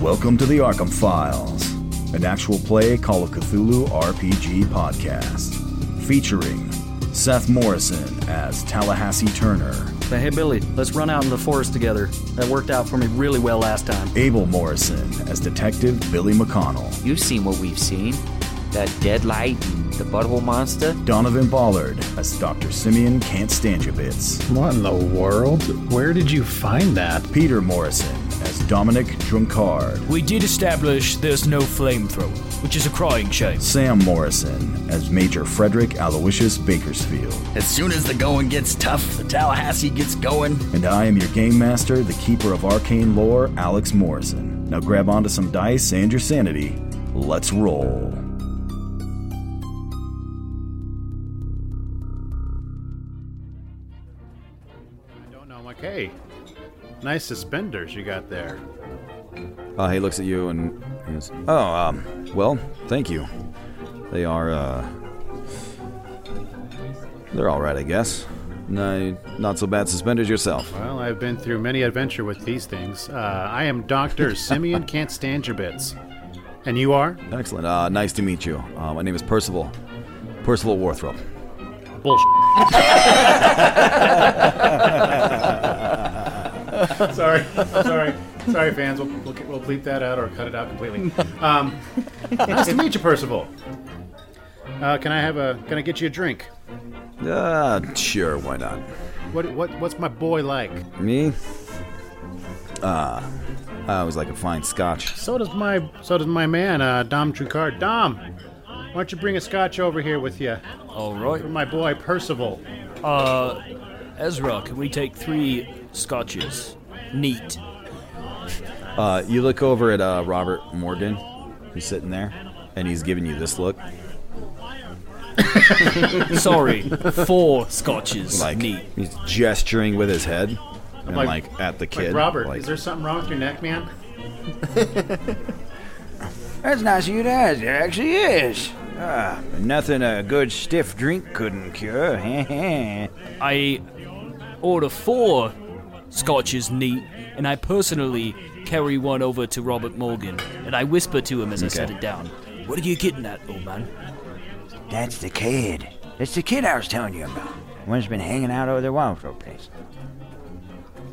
Welcome to the Arkham Files, an actual play Call of Cthulhu RPG podcast, featuring Seth Morrison as Tallahassee Turner, But hey, Billy, let's run out in the forest together. That worked out for me really well last time. Abel Morrison as Detective Billy McConnell, You've seen what we've seen. That Deadlight, the butthole monster. Donovan Ballard as Dr. Simeon Can't Stand Your Bits, What in the world? Where did you find that? Peter Morrison as Dominic Drunkard, We did establish there's no flamethrower, which is a crying shame. Sam Morrison as Major Frederick Aloysius Bakersfield, As soon as the going gets tough, the Tallahassee gets going. and I am your game master, the keeper of arcane lore, Alex Morrison. Now grab onto some dice and your sanity. Let's roll. Nice suspenders you got there. Uh, he looks at you and he goes, "Oh, um, well, thank you. They are, uh, they're all right, I guess. No, not so bad suspenders yourself. Well, I've been through many adventure with these things. Uh, I am Doctor Simeon Can't Stand Your Bits. And you are? Excellent. Uh, nice to meet you. Uh, my name is Percival. Percival Warthrop. Bullshit. sorry, sorry, sorry, fans. We'll, we'll, we'll bleep that out or cut it out completely. Um, nice to meet you, Percival. Uh, can I have a? Can I get you a drink? Uh, sure, why not? What what what's my boy like? Me? Uh, I always like a fine scotch. So does my so does my man, uh, Dom Drunkard. Dom, why don't you bring a scotch over here with you? All right. For my boy Percival. Uh, Ezra, can we take three scotches? Neat. Uh, you look over at uh, Robert Morgan, who's sitting there, and he's giving you this look. Sorry, four scotches. Like Neat. he's gesturing with his head, and like- like, at the Like kid. Robert, like, is there something wrong with your neck, man? That's nice of you to ask. There actually is. Ah, nothing a good stiff drink couldn't cure. I order four scotches neat, and I personally carry one over to Robert Morgan, and I whisper to him as I set it down. What are you getting at, old man? That's the kid. That's the kid I was telling you about. One's been hanging out over the Warthrop place.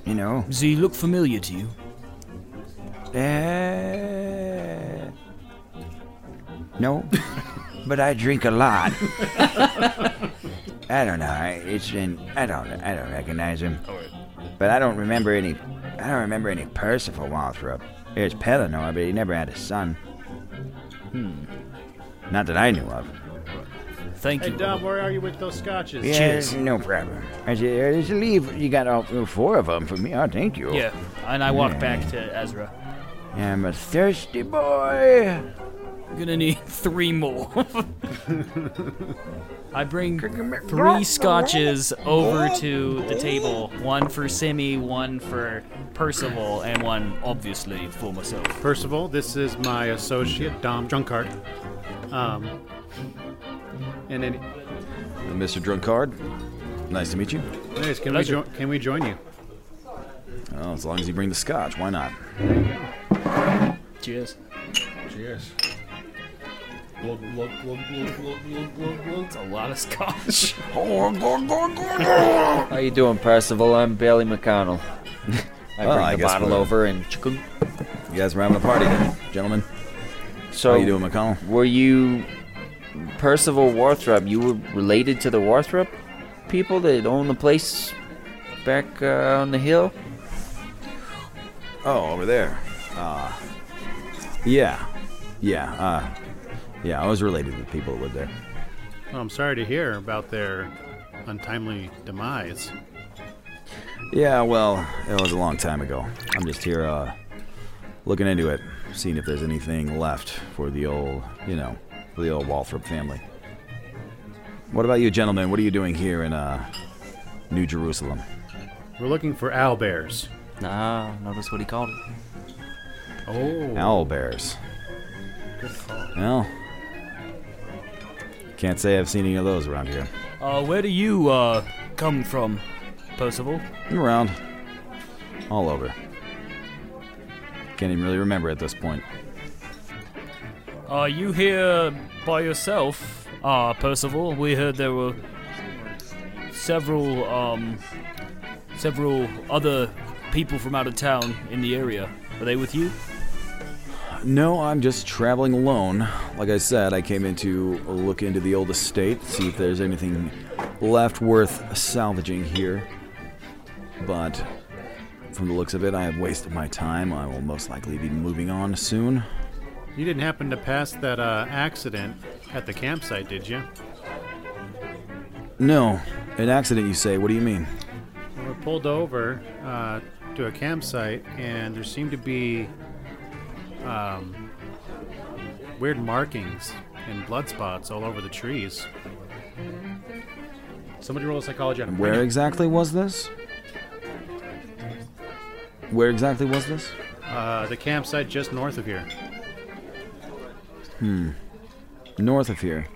You know. Does he look familiar to you? Uh, no, but I drink a lot. I don't know. I, it's been. I don't. I don't recognize him. But I don't remember any. I don't remember any Percival Warthrop. There's Pellinore, but he never had a son. Hmm. Not that I knew of. Thank Hey you. Dom, where are you with those scotches? Yeah, no problem. I said, there's a leave. You got all four of them for me. Oh, thank you. Yeah, and I walk Yeah. back to Ezra. I'm a thirsty boy. I'm gonna need three more. I bring three scotches over to the table. One for Simi, one for Percival, and one obviously for myself. Percival, this is my associate, Dom Drunkard. Um, and then, Mr. Drunkard, nice to meet you. anyways, can we, Pleasure. jo- can we join you? Oh, as long as you bring the scotch, why not? Cheers. Cheers. It's a lot of scotch. How you doing, Percival? I'm Bailey McConnell. I Oh, bring I the guess bottle we're- over and. You guys were having a party then, gentlemen. So, How you doing, McConnell? Were you Percival Warthrop? You were related to the Warthrop people that own the place back uh, on the hill? Oh, over there. Uh, yeah. Yeah, uh, yeah, I was related to the people that lived there. Well, I'm sorry to hear about their untimely demise. Yeah, well, it was a long time ago. I'm just here, uh, looking into it, seeing if there's anything left for the old, you know, for the old Warthrop family. What about you, gentlemen? What are you doing here in, uh, New Jerusalem? We're looking for owlbears. Ah, notice what he called it. Oh. Owl bears. Good call. Well, can't say I've seen any of those around here. Uh, where do you uh come from, Percival? I'm around. All over. Can't even really remember at this point. Are you here by yourself, uh, Percival? We heard there were several, um, several other people from out of town in the area. Are they with you? No, I'm just traveling alone. Like I said, I came in to look into the old estate, see if there's anything left worth salvaging here. But from the looks of it, I have wasted my time. I will most likely be moving on soon. You didn't happen to pass that uh, accident at the campsite, did you? No, an accident, you say? What do you mean? We pulled over uh, to a campsite, and there seemed to be um, weird markings and blood spots all over the trees. Somebody roll a psychology on where exactly was this? Where exactly was this? Uh, the campsite just north of here. Hmm. North of here.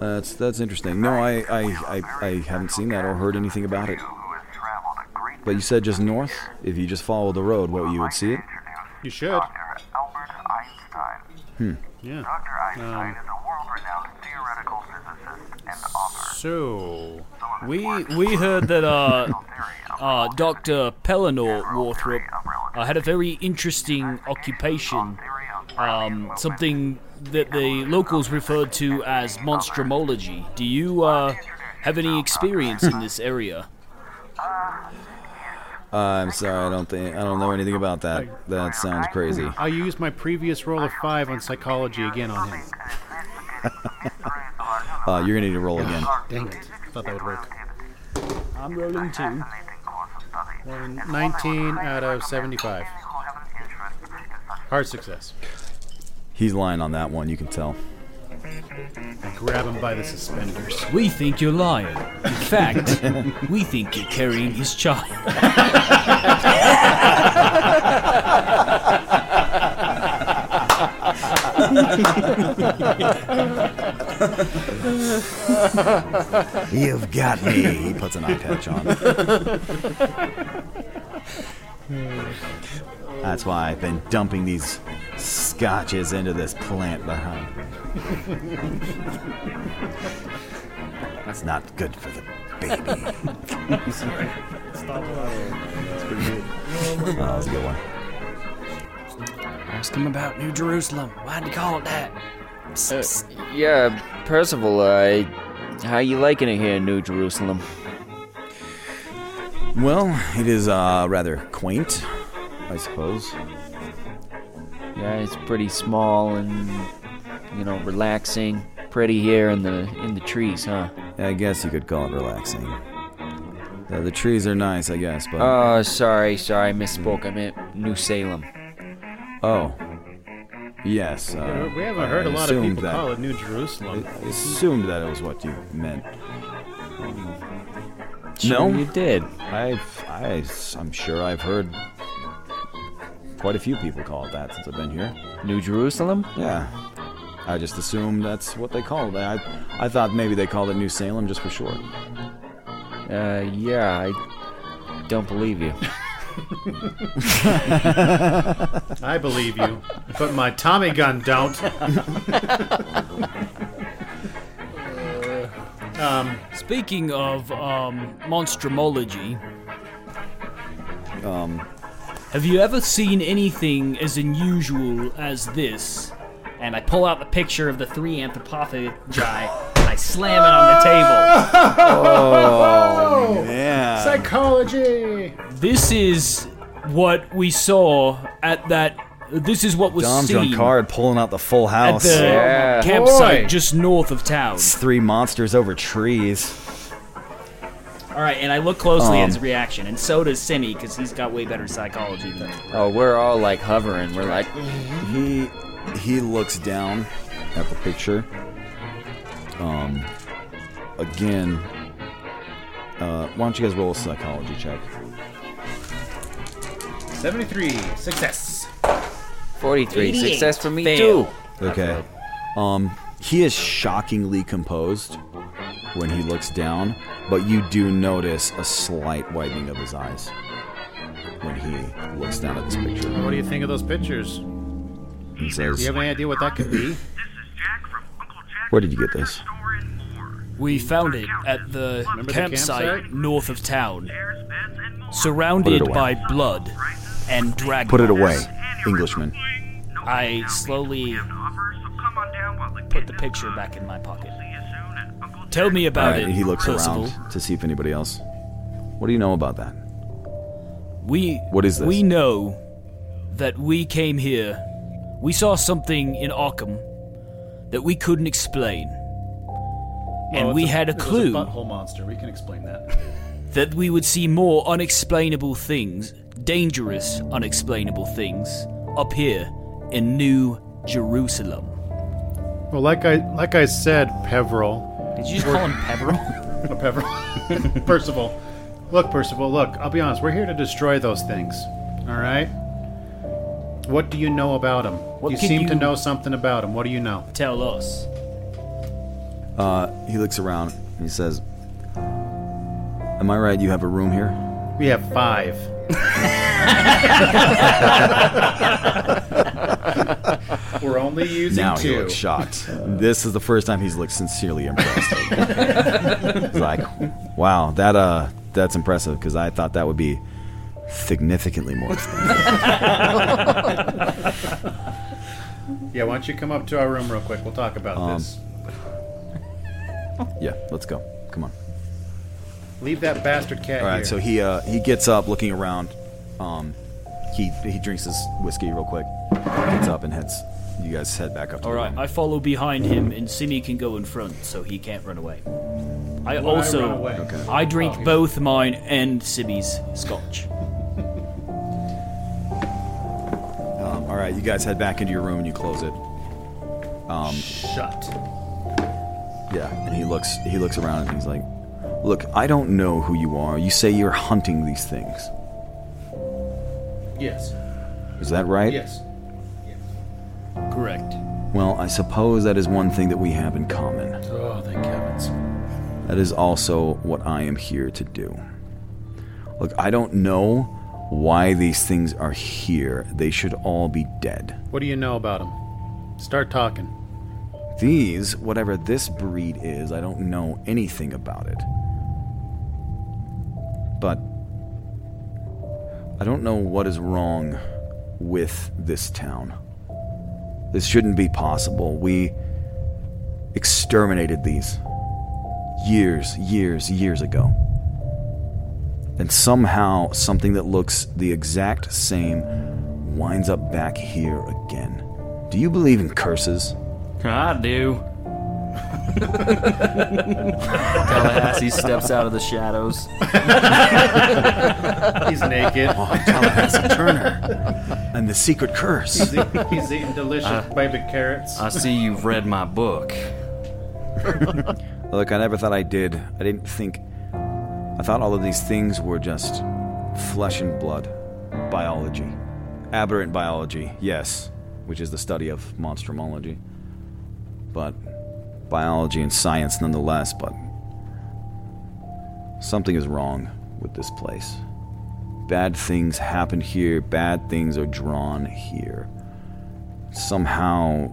That's that's interesting. No, I, I, I, I haven't seen that or heard anything about it. But you said just north? If you just follow the road, what you would see it? You should. Dr. Albert Einstein. Hmm. Yeah. Um, so, We we heard that uh, uh, Doctor Pellinore Warthrop uh, had a very interesting occupation, um, something that the locals referred to as monstrumology. Do you uh, have any experience in this area? Uh, I'm sorry, I don't think I don't know anything about that. That sounds crazy. I used my previous roll of five on psychology again on him. Uh, you're gonna need to roll again. Dang it. Thought that would work. I'm rolling two. 19 out of 75. Hard success. He's lying on that one. You can tell. I grab him by the suspenders. We think you're lying. In fact, we think you're carrying his child. You've got me. He puts an eye patch on. That's why I've been dumping these scotches into this plant behind. That's not good for the baby. Sorry. Stop That's pretty good. Oh, that was a good one. Ask him about New Jerusalem. Why'd you call it that? Uh, yeah, Percival, I. how you liking it here in New Jerusalem? Well, it is uh, rather quaint, I suppose. Yeah, it's pretty small and you know relaxing. Pretty here in the in the trees, huh? I guess you could call it relaxing. Uh, the trees are nice, I guess, but Oh, sorry, sorry, I misspoke. I meant New Salem. Oh. Yes. Uh, we haven't heard a I lot of people that- call it New Jerusalem. I assumed that it was what you meant. Sure no, you did. I've, I, I'm sure I've heard quite a few people call it that since I've been here. New Jerusalem? Yeah. I just assumed that's what they called it. I, I thought maybe they called it New Salem just for short. Uh, yeah, I don't believe you. I believe you, but my Tommy gun don't. um, Speaking of um, monstrumology, Um, have you ever seen anything as unusual as this? And I pull out the picture of the three anthropophagi and I slam it on the table. Oh, oh man. Psychology. This is what we saw at that. This is what was seen. Dom seen Drunkard pulling out the full house at house. the campsite Boy. just north of town. It's three monsters over trees. All right, and I look closely Um, at his reaction, and so does Simi because he's got way better psychology than me. Oh, we're all like hovering. We're like, He he looks down at the picture. Um, again, uh, why don't you guys roll a psychology check? 73. Success. 43. Success for me, Fail. too. Okay. Um, he is shockingly composed when he looks down, but you do notice a slight widening of his eyes when he looks down at this picture. What do you think of those pictures? He Do says, you have any idea what that could be? "Where did you get this?" We found it at the Remember the campsite, campsite? north of town, surrounded by blood and dragons. Put it away, Englishman. I slowly put the picture back in my pocket. Tell me about right, it. he looks Percival. around to see if anybody else. What do you know about that? We What is this? We know that we came here. We saw something in Arkham that we couldn't explain. and we it's had a it was clue butthole monster. We can explain that. that we would see more unexplainable things, dangerous unexplainable things, up here in New Jerusalem. Well, like I like I said, Peveril. Did you just call him Peveril? Oh, Peveril. Percival. Look, Percival. Look, I'll be honest. We're here to destroy those things. All right. What do you know about them? What you can seem to know something about them. What do you know? Tell us. Uh, he looks around and he says, "Am I right? You have a room here?" We have five. We're only using now two. he looks shocked. this is the first time he's looked sincerely impressed. he's like, "Wow, that uh, that's impressive." Because I thought that would be significantly more. Yeah, why don't you come up to our room real quick? We'll talk about Um, this. yeah, let's go. Come on. Leave that bastard cat All right, here. so he uh, he gets up, looking around. Um, he he drinks his whiskey real quick. Gets up and heads. You guys head back up to All the right, room. I follow behind him, and Simi can go in front, so he can't run away. I Will I also run away? Okay. I drink Oh. both mine and Simi's scotch. Um, all right, you guys head back into your room and you close it. Um, Shut. Yeah, and he looks he looks around and he's like, "Look, I don't know who you are. You say you're hunting these things. Yes. Is that right? Yes. Well, I suppose that is one thing that we have in common. Oh, thank heavens. That is also what I am here to do. Look, I don't know why these things are here. They should all be dead. What do you know about them? Start talking. These, whatever this breed is, I don't know anything about it. But I don't know what is wrong with this town. This shouldn't be possible. We exterminated these years, years, years ago. And somehow something that looks the exact same winds up back here again. Do you believe in curses? I do. Tallahassee steps out of the shadows. He's naked. Oh, Tallahassee Turner. And the secret curse. He's, eat- he's eating delicious Uh, baby carrots. I see you've read my book. Look, I never thought I did. I didn't think. I thought all of these things were just flesh and blood. Biology. Aberrant biology, yes, which is the study of monstrumology. But biology and science nonetheless, but. Something is wrong with this place. Bad things happen here, bad things are drawn here. Somehow,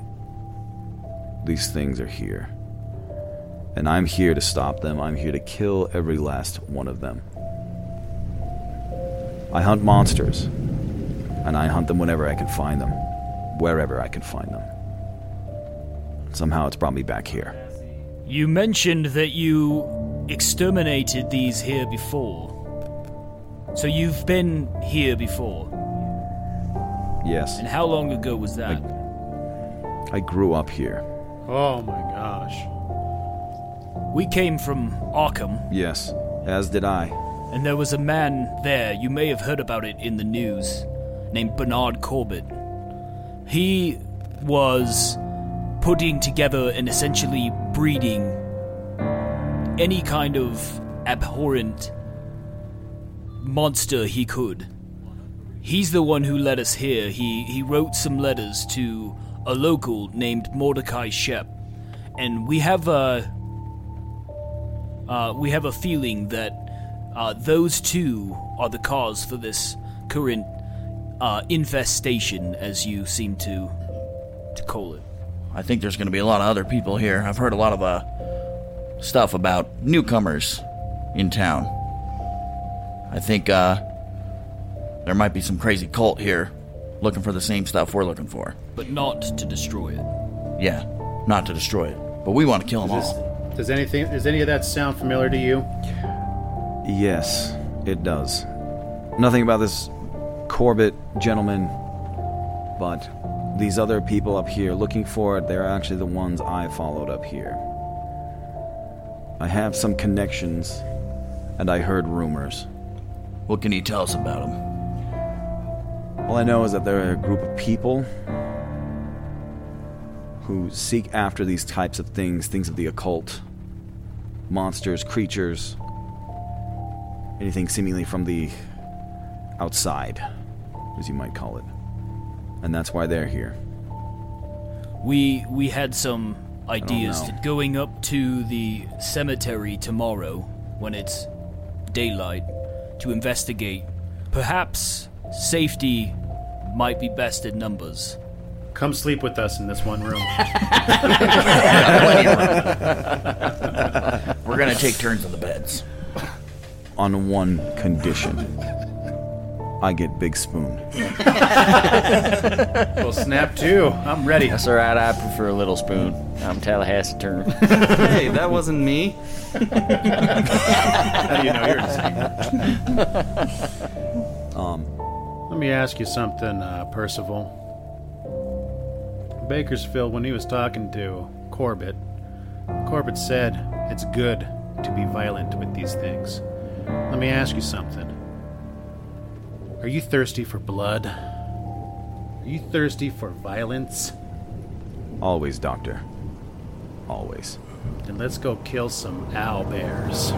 these things are here. And I'm here to stop them. I'm here to kill every last one of them. I hunt monsters. And I hunt them whenever I can find them. Wherever I can find them. Somehow it's brought me back here. You mentioned that you exterminated these here before. So you've been here before. Yes. And how long ago was that? I grew up here. Oh my gosh. We came from Arkham, Yes. As did I. and there was a man there, you may have heard about it in the news, named Bernard Corbett. He was putting together and essentially breeding any kind of abhorrent monster he could. He's the one who led us here. He he wrote some letters to a local named Mordecai Shep, and we have a uh, we have a feeling that uh, those two are the cause for this current uh, infestation, as you seem to to call it. I think there's going to be a lot of other people here. I've heard a lot of uh, stuff about newcomers in town. I think uh, there might be some crazy cult here looking for the same stuff we're looking for. But not to destroy it. Yeah, not to destroy it, but we want to kill them Does, all. does anything does any of that sound familiar to you? Yes, it does. Nothing about this Corbett gentleman, but these other people up here looking for it, they're actually the ones I followed up here. I have some connections, and I heard rumors. What can you tell us about them? All I know is that they're a group of people who seek after these types of things, things of the occult, monsters, creatures, anything seemingly from the outside, as you might call it. And that's why they're here. We we had some ideas know. that going up to the cemetery tomorrow when it's daylight to investigate. Perhaps safety might be best in numbers. Come sleep with us in this one room. We're going to take turns on the beds. On one condition I get Big Spoon. well, snap two. I'm ready. That's all right. I prefer a little spoon. I'm Tallahassee Turner. hey, that wasn't me. How do you know you're the same? Um, Let me ask you something, uh, Percival. Bakersfield, when he was talking to Corbett, Corbett said it's good to be violent with these things. Let me ask you something. Are you thirsty for blood? Are you thirsty for violence? Always, Doctor. Always. Then let's go kill some owl bears.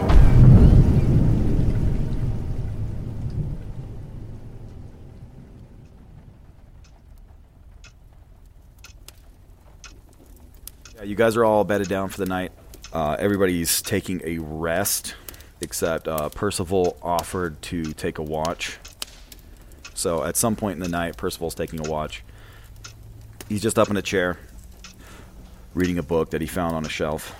Yeah, you guys are all bedded down for the night. Uh, everybody's taking a rest, except uh, Percival offered to take a watch. So at some point in the night, Percival's taking a watch. He's just up in a chair, reading a book that he found on a shelf.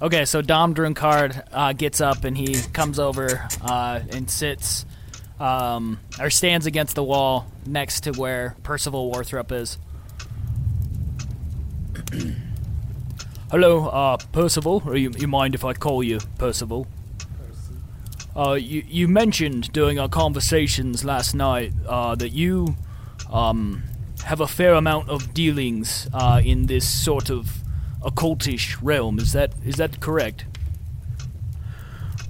Okay, so Dom Drunkard uh, gets up and he comes over uh, and sits um, or stands against the wall next to where Percival Warthrop is. Hello, uh, Percival. You, you mind if I call you Percival? Uh, you, you mentioned during our conversations last night uh, that you um, have a fair amount of dealings uh, in this sort of occultish realm. Is that is that correct?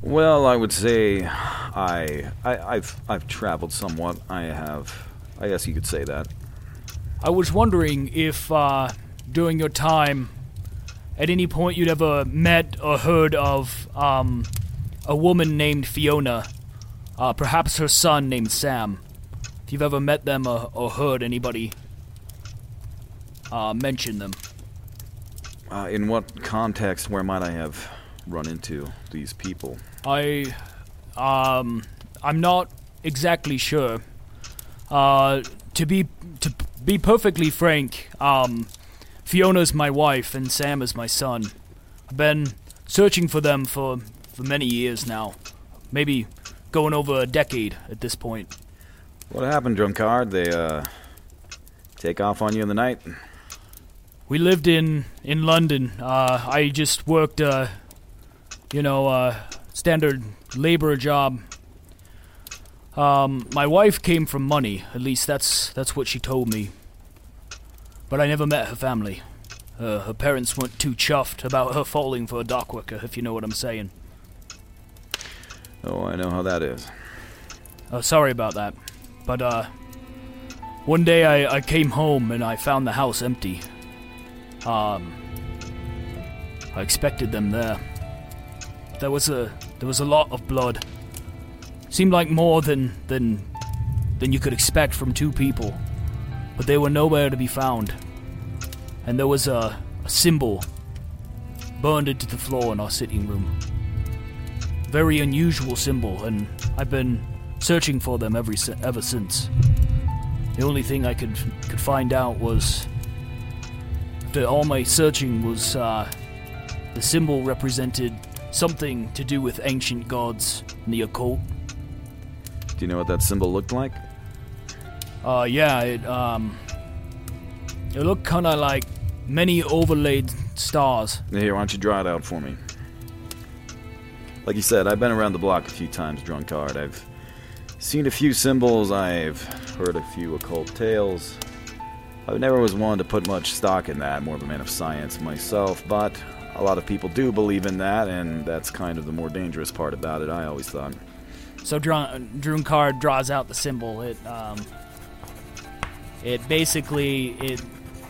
Well, I would say I, I I've I've traveled somewhat. I have I guess you could say that. I was wondering if uh, during your time, at any point, you'd ever met or heard of um, a woman named Fiona, uh, perhaps her son named Sam. If you've ever met them or, or heard anybody uh, mention them. Uh, in what context? Where might I have run into these people? I, um, I'm not exactly sure. Uh, to be to be perfectly frank, um, Fiona's my wife and Sam is my son. I've been searching for them for for many years now, maybe going over a decade at this point. What happened, drunkard? They uh take off on you in the night? We lived in in London. Uh, I just worked, uh, you know, uh, standard labor job. Um, my wife came from money. At least that's that's what she told me. But I never met her family. Uh, her parents weren't too chuffed about her falling for a dock worker, if you know what I'm saying. Oh, I know how that is. Uh, sorry about that. But, uh, one day I, I came home and I found the house empty. Um, I expected them there. There was a there was a lot of blood. Seemed like more than than than you could expect from two people, but they were nowhere to be found. And there was a, a symbol burned into the floor in our sitting room. Very unusual symbol, and I've been searching for them every si- ever since. The only thing I could could find out was that all my searching was uh, the symbol represented something to do with ancient gods and the occult. Do you know what that symbol looked like? Uh, yeah, it um, it looked kind of like many overlaid stars. Here, why don't you draw it out for me? Like you said, I've been around the block a few times, drunkard. I've seen a few symbols, I've heard a few occult tales. I never was one to put much stock in that, more of a man of science myself, but a lot of people do believe in that, and that's kind of the more dangerous part about it, I always thought. So Drun- Drunkard draws out the symbol. It um, it basically it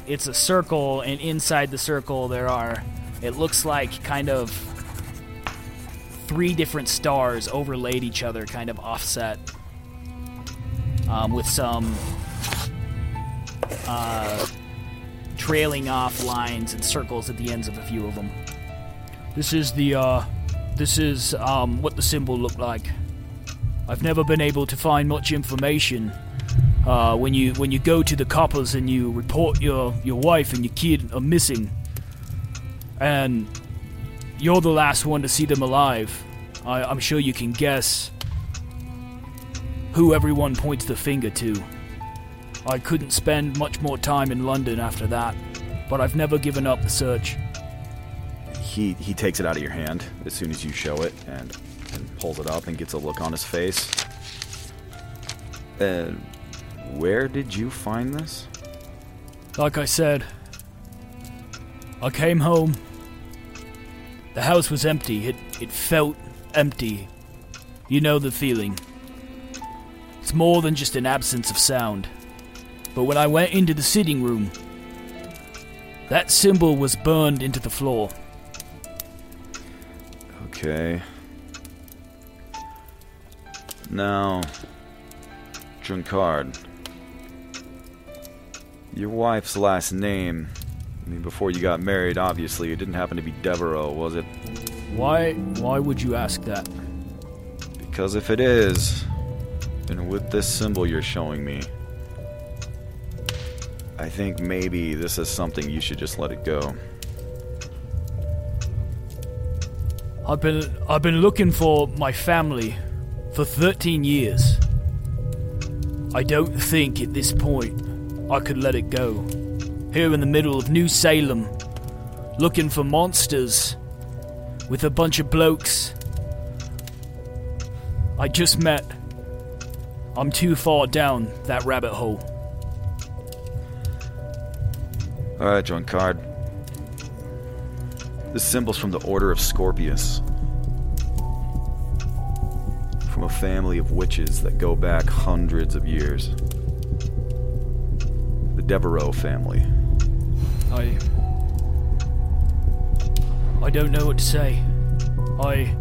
it's a circle, and inside the circle there are it looks like kind of three different stars overlaid each other, kind of offset, um, with some uh, trailing off lines and circles at the ends of a few of them. This is the uh, this is um, what the symbol looked like. I've never been able to find much information. Uh, when you when you go to the coppers and you report your your wife and your kid are missing, and you're the last one to see them alive, I, I'm sure you can guess who everyone points the finger to. I couldn't spend much more time in London after that, but I've never given up the search. He he takes it out of your hand as soon as you show it, and and pulls it up and gets a look on his face. And where did you find this? Like I said, I came home. The house was empty. It it felt empty. You know the feeling. It's more than just an absence of sound. But when I went into the sitting room, that symbol was burned into the floor. Okay. Now, Drunkard. Your wife's last name. I mean, before you got married, obviously, it didn't happen to be Devereaux, was it? Why why would you ask that? Because if it is, and with this symbol you're showing me, I think maybe this is something you should just let it go. I've been I've been looking for my family for 13 years. I don't think at this point I could let it go. Here in the middle of New Salem, looking for monsters with a bunch of blokes I just met. I'm too far down that rabbit hole. Alright, John Card. This symbol's from the Order of Scorpius. From a family of witches that go back hundreds of years. The Devereaux family. I. I don't know what to say. I.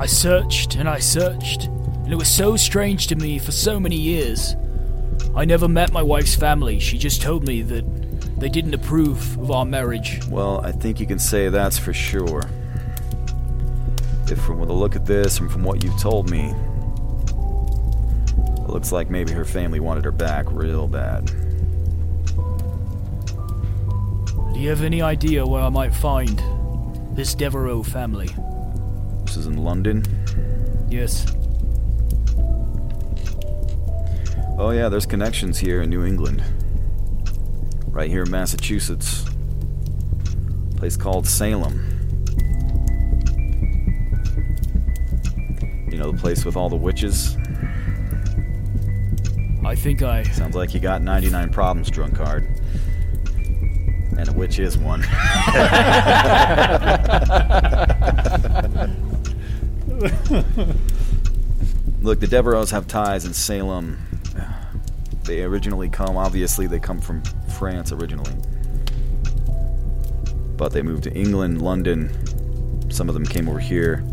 I searched and I searched, and it was so strange to me for so many years. I never met my wife's family. She just told me that they didn't approve of our marriage. Well, I think you can say that's for sure. If from the look at this and from what you've told me, it looks like maybe her family wanted her back real bad. You have any idea where I might find this Devereaux family? This is in London. Yes. Oh, yeah, there's connections here in New England. Right here in Massachusetts. place called Salem. You know, the place with all the witches? I think I. Sounds like you got 99 problems, drunkard. And a witch is one. Look, the Devereaux have ties in Salem. They originally come, obviously, they come from France originally. But they moved to England, London. Some of them came over here.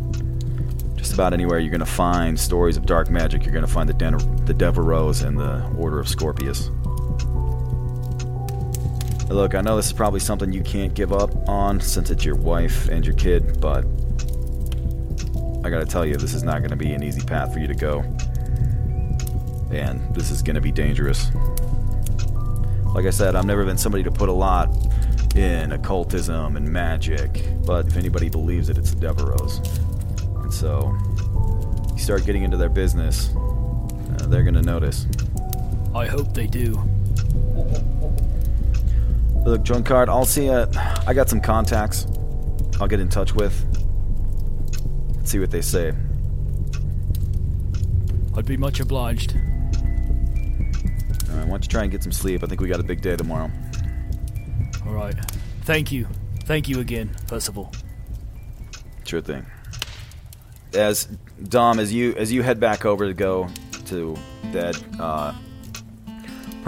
Just about anywhere you're going to find stories of dark magic, you're going to find the, Den- the Devereaux and the Order of Scorpius. Look, I know this is probably something you can't give up on since it's your wife and your kid, but I gotta tell you, this is not gonna be an easy path for you to go. And this is gonna be dangerous. Like I said, I've never been somebody to put a lot in occultism and magic, but if anybody believes it, it's the Devereaux. And so, you start getting into their business, uh, they're gonna notice. I hope they do. Look, Drunkard, I'll see ya. I got some contacts I'll get in touch with. See what they say. I'd be much obliged. Alright, why don't you try and get some sleep? I think we got a big day tomorrow. All right. Thank you. Thank you again, Percival. Sure thing. As Dom, as you as you head back over to go to bed, uh,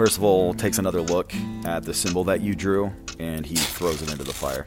Percival takes another look at the symbol that you drew, and he throws it into the fire.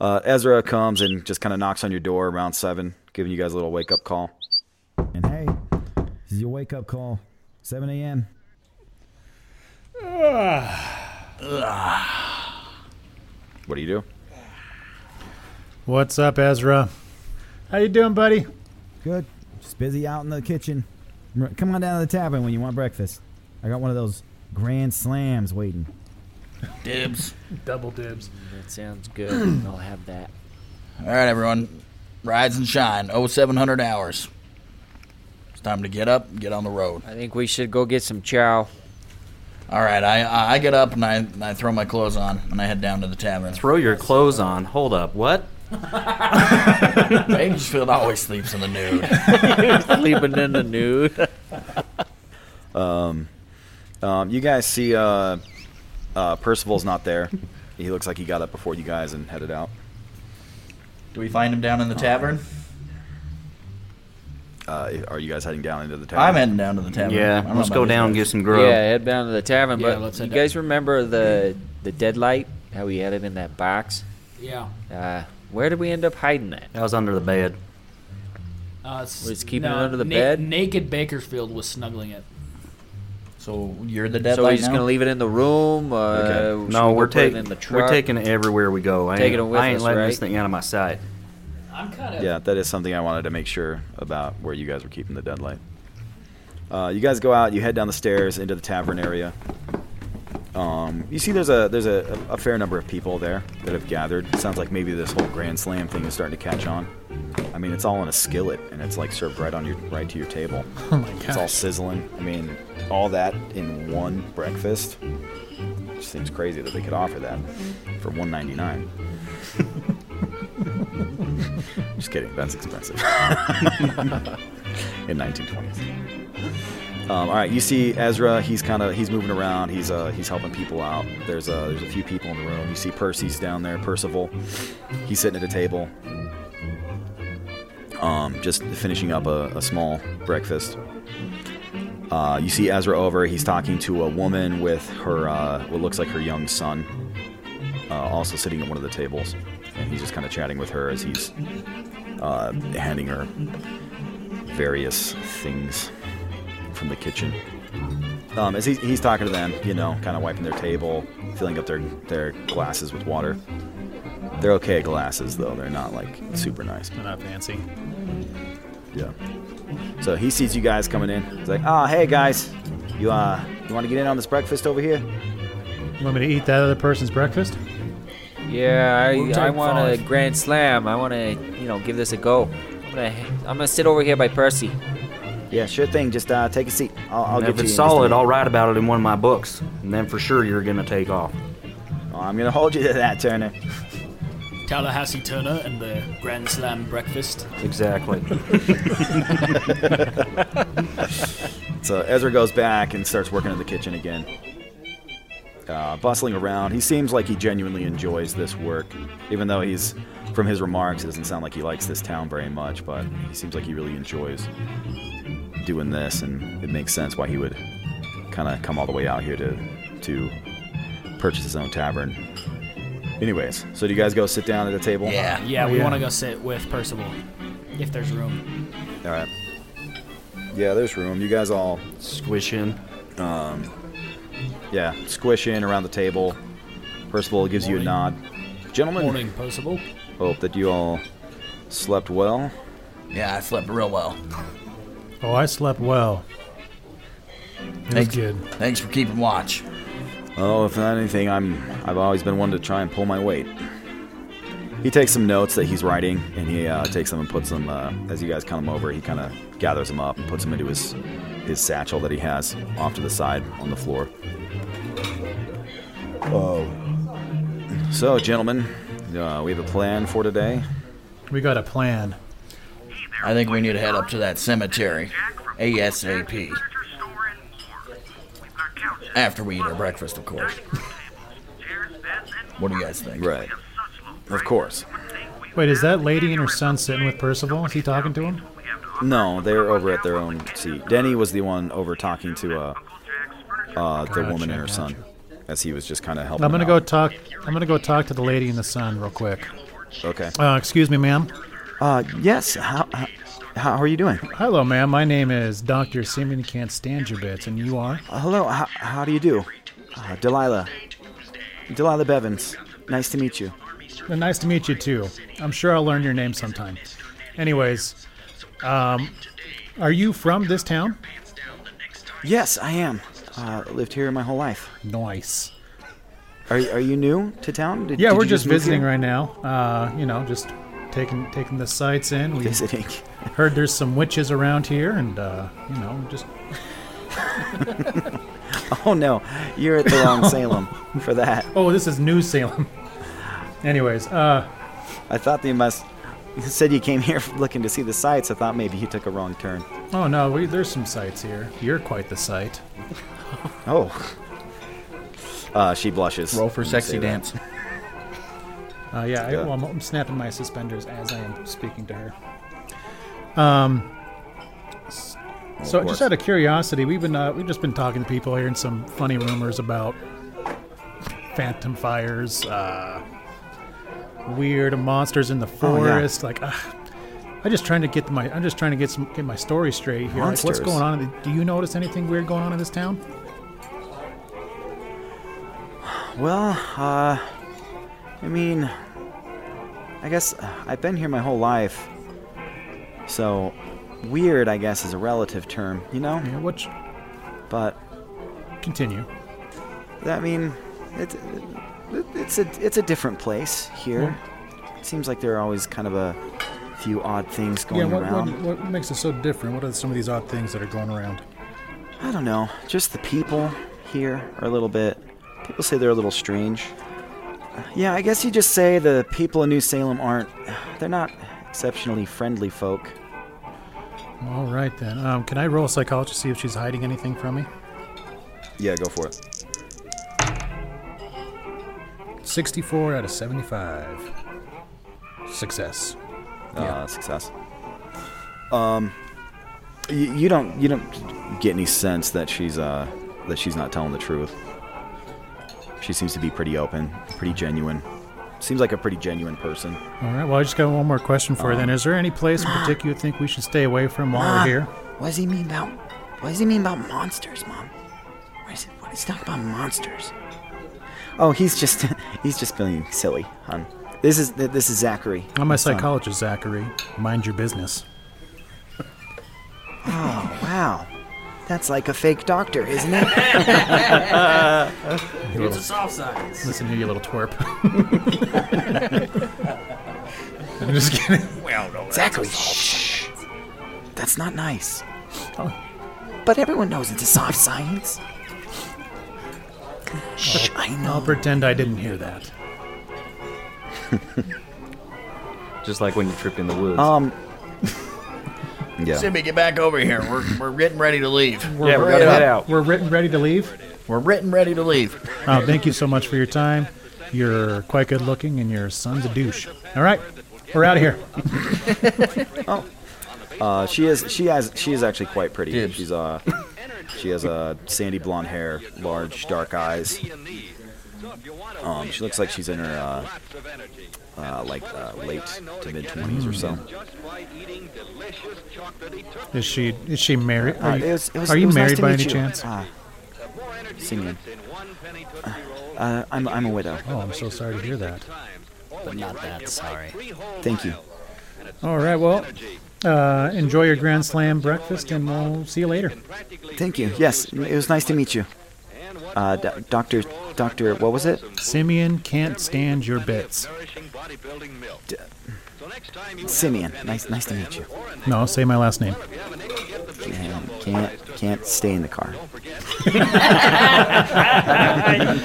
Uh, Ezra comes and just kind of knocks on your door around seven, giving you guys a little wake up call. And hey, this is your wake up call. 7 a.m. What do you do? What's up, Ezra? How you doing, buddy? Good. Just busy out in the kitchen. Come on down to the tavern when you want breakfast. I got one of those grand slams waiting. Dibs. Double dibs. That sounds good. I'll have that. All right, everyone. Rise and shine. Oh, 0700 hours. It's time to get up and get on the road. I think we should go get some chow. All right, I I I get up and I, and I throw my clothes on and I head down to the tavern. Throw your clothes on. Hold up. What? Bakersfield always sleeps in the nude. Sleeping in the nude. Um, um, you guys see uh, uh, Percival's not there. He looks like he got up before you guys and headed out. Do we find him down in the tavern? Uh, are you guys heading down into the tavern? I'm heading down to the tavern. Yeah, I don't know let's go down and get some grub. Yeah, head down to the tavern. Yeah, but let's you head guys remember the the deadlight? How we had it in that box? Yeah. Uh, where did we end up hiding that? That was under the bed. Uh, s- Was keeping it under the na- bed? Naked Bakersfield was snuggling it. So you're the So deadlight he's just now? gonna leave it in the room. Uh, Okay. No, we we're put it taking in the we're taking it everywhere we go. I ain't, Taking it with I ain't us, letting right? this thing out of my sight. I'm kind of. Yeah, that is something I wanted to make sure about where you guys were keeping the deadlight. Uh, you guys go out. You head down the stairs into the tavern area. Um, you see, there's a there's a, a fair number of people there that have gathered. sounds like maybe this whole Grand Slam thing is starting to catch on. I mean, it's all in a skillet, and it's like served right on your right to your table. Oh my god! It's all sizzling. I mean, all that in one breakfast. Seems crazy that they could offer that for 1.99. Just kidding. That's expensive. in 1920s. Um, all right, you see Ezra. He's kind of he's moving around. He's uh, he's helping people out. There's uh, there's a few people in the room. You see Percy's down there. Percival. He's sitting at a table. Um, just finishing up a, a small breakfast. Uh, you see Ezra over. He's talking to a woman with her uh, what looks like her young son, uh, also sitting at one of the tables, and he's just kind of chatting with her as he's uh, handing her various things from the kitchen. Um, as he's, he's talking to them, you know, kind of wiping their table, filling up their their glasses with water. They're okay glasses though; they're not like super nice. They're not fancy. Yeah. So he sees you guys coming in. He's like, "Oh, hey guys, you uh, you want to get in on this breakfast over here?" You want me to eat that other person's breakfast? Yeah, We'll I, take I want a grand slam. I want to, you know, give this a go. I'm gonna, I'm gonna sit over here by Percy. Yeah, sure thing. Just uh, take a seat. I'll, I'll And get if you it's in just a solid. I'll write about it in one of my books, and then for sure you're gonna take off. Oh, I'm gonna hold you to that, Turner. Tallahassee Turner and the Grand Slam breakfast. Exactly. So Ezra goes back and starts working in the kitchen again. Uh, bustling around. He seems like he genuinely enjoys this work, even though he's, from his remarks, it doesn't sound like he likes this town very much, but he seems like he really enjoys doing this, and it makes sense why he would kind of come all the way out here to, to purchase his own tavern. Anyways, so do you guys go sit down at a table? Yeah, Oh, we yeah. want to go sit with Percival, if there's room. All right. Yeah, there's room. You guys all squish in. Um, yeah, squish in around the table. Percival gives you a nod. Gentlemen, Morning, Percival. hope that you all slept well. Yeah, I slept real well. Oh, I slept well. It was Thanks, good. thanks for keeping watch. Oh, if not anything, I'm I've always been one to try and pull my weight. He takes some notes that he's writing, and he uh, takes them and puts them. Uh, as you guys come over, he kind of gathers them up and puts them into his his satchel that he has off to the side on the floor. Oh. So, gentlemen, uh, we have a plan for today. We got a plan. I think we need to head up to that cemetery ASAP. After we eat our breakfast, of course. What do you guys think? Right. Of course. Wait, is that lady and her son sitting with Percival? Is he talking to him? No, they're over at their own seat. Denny was the one over talking to uh, uh, the Gotcha, woman and her gotcha. son, as he was just kind of helping. I'm gonna him go out. talk. I'm gonna go talk to the lady and the son real quick. Okay. Uh, excuse me, ma'am. Uh, yes. How, how how are you doing? Hello, ma'am. My name is Doctor Simeon Can't Stand Your Bits, and you are? Uh, hello. How, how do you do? Uh, Delilah. Delilah Bevins. Nice to meet you. Well, nice to meet you too. I'm sure I'll learn your name sometime. Anyways, um, are you from this town? Yes, I am. Uh, lived here my whole life. Nice. Are, are you new to town? Did, yeah, did we're just visiting here? right now. Uh, you know, just taking taking the sights in. We Visiting. heard there's some witches around here, and uh, you know, just Oh no, you're at the wrong Salem for that. oh, this is New Salem. Anyways, uh, I thought you must. You said you came here looking to see the sights. I thought maybe you took a wrong turn. oh no, we, there's some sights here. You're quite the sight. Oh. Uh, she blushes. Roll for sexy say that. dance. Uh, yeah, I, well, I'm, I'm snapping my suspenders as I am speaking to her. Um. So, just out of curiosity, we've been uh, we've just been talking to people, hearing some funny rumors about phantom fires, uh, weird monsters in the Oh, yeah. forest. Like, uh, I'm just trying to get my I'm just trying to get some get my story straight here. Like, what's going on? in the- Do you notice anything weird going on in this town? Well, uh, I mean, I guess uh, I've been here my whole life. So, weird, I guess, is a relative term, you know? Yeah, which. But. Continue. I mean, it's it's a it's a different place here. Seems like there are always kind of a few odd things Yeah, going what, around. what, what makes it so different? What are some of these odd things that are going around? I don't know. Just the people here are a little bit. People say they're a little strange. Yeah, I guess you just say the people in New Salem aren't. They're not exceptionally friendly folk. All right then. Um, can I roll psychology to see if she's hiding anything from me? Yeah, go for it. 64 out of 75. Success. Uh, success. Um, you, you don't you don't get any sense that she's uh that she's not telling the truth. She seems to be pretty open, pretty genuine. Seems like a pretty genuine person. All right. Well, I just got one more question for you then. Um, is there any place in particular you think we should stay away from while Ma, we're ah, here? What does he mean about? What does he mean about monsters, Mom? What is it? What is he talking about monsters? Oh, he's just he's just being silly, hon. This is this is Zachary. I'm a my um, son. psychologist, Zachary. Mind your business. Oh wow, that's like a fake doctor, isn't it? It's little- a soft science. Listen here, you little twerp. I'm just kidding. Well, no, Zachary, shh. That's not nice. Oh. But everyone knows it's a soft science. Shh, I know. I'll pretend I didn't hear that. Just like when you tripped in the woods. Um. Yeah. Simmy, get back over here. We're, we're getting ready to leave. We're Yeah, we ready- gotta head out. We're written ready to leave. We're written ready to leave. Oh, thank you so much for your time. You're quite good looking, and your son's a douche. All right, we're out of here. oh. Uh, she is she has she is actually quite pretty. She's uh she has uh, sandy blonde hair, large dark eyes. Um, she looks like she's in her uh, uh, like uh, late to mid twenties or so. Is she is she married? Uh, Are you, it was- it was- are you was nice married by any you. chance? Ah, Simeon. Uh, I'm I'm a widow. Oh, I'm so sorry to hear that. But not that sorry. Thank you. All right, well, uh, enjoy your Grand Slam breakfast, and we'll see you later. Thank you. Yes, it was nice to meet you. Uh, Doctor Doctor, what was it? Simeon can't stand your bits. Simeon. Nice nice to meet you. No, say my last name. Can't can't, can't stay in the car.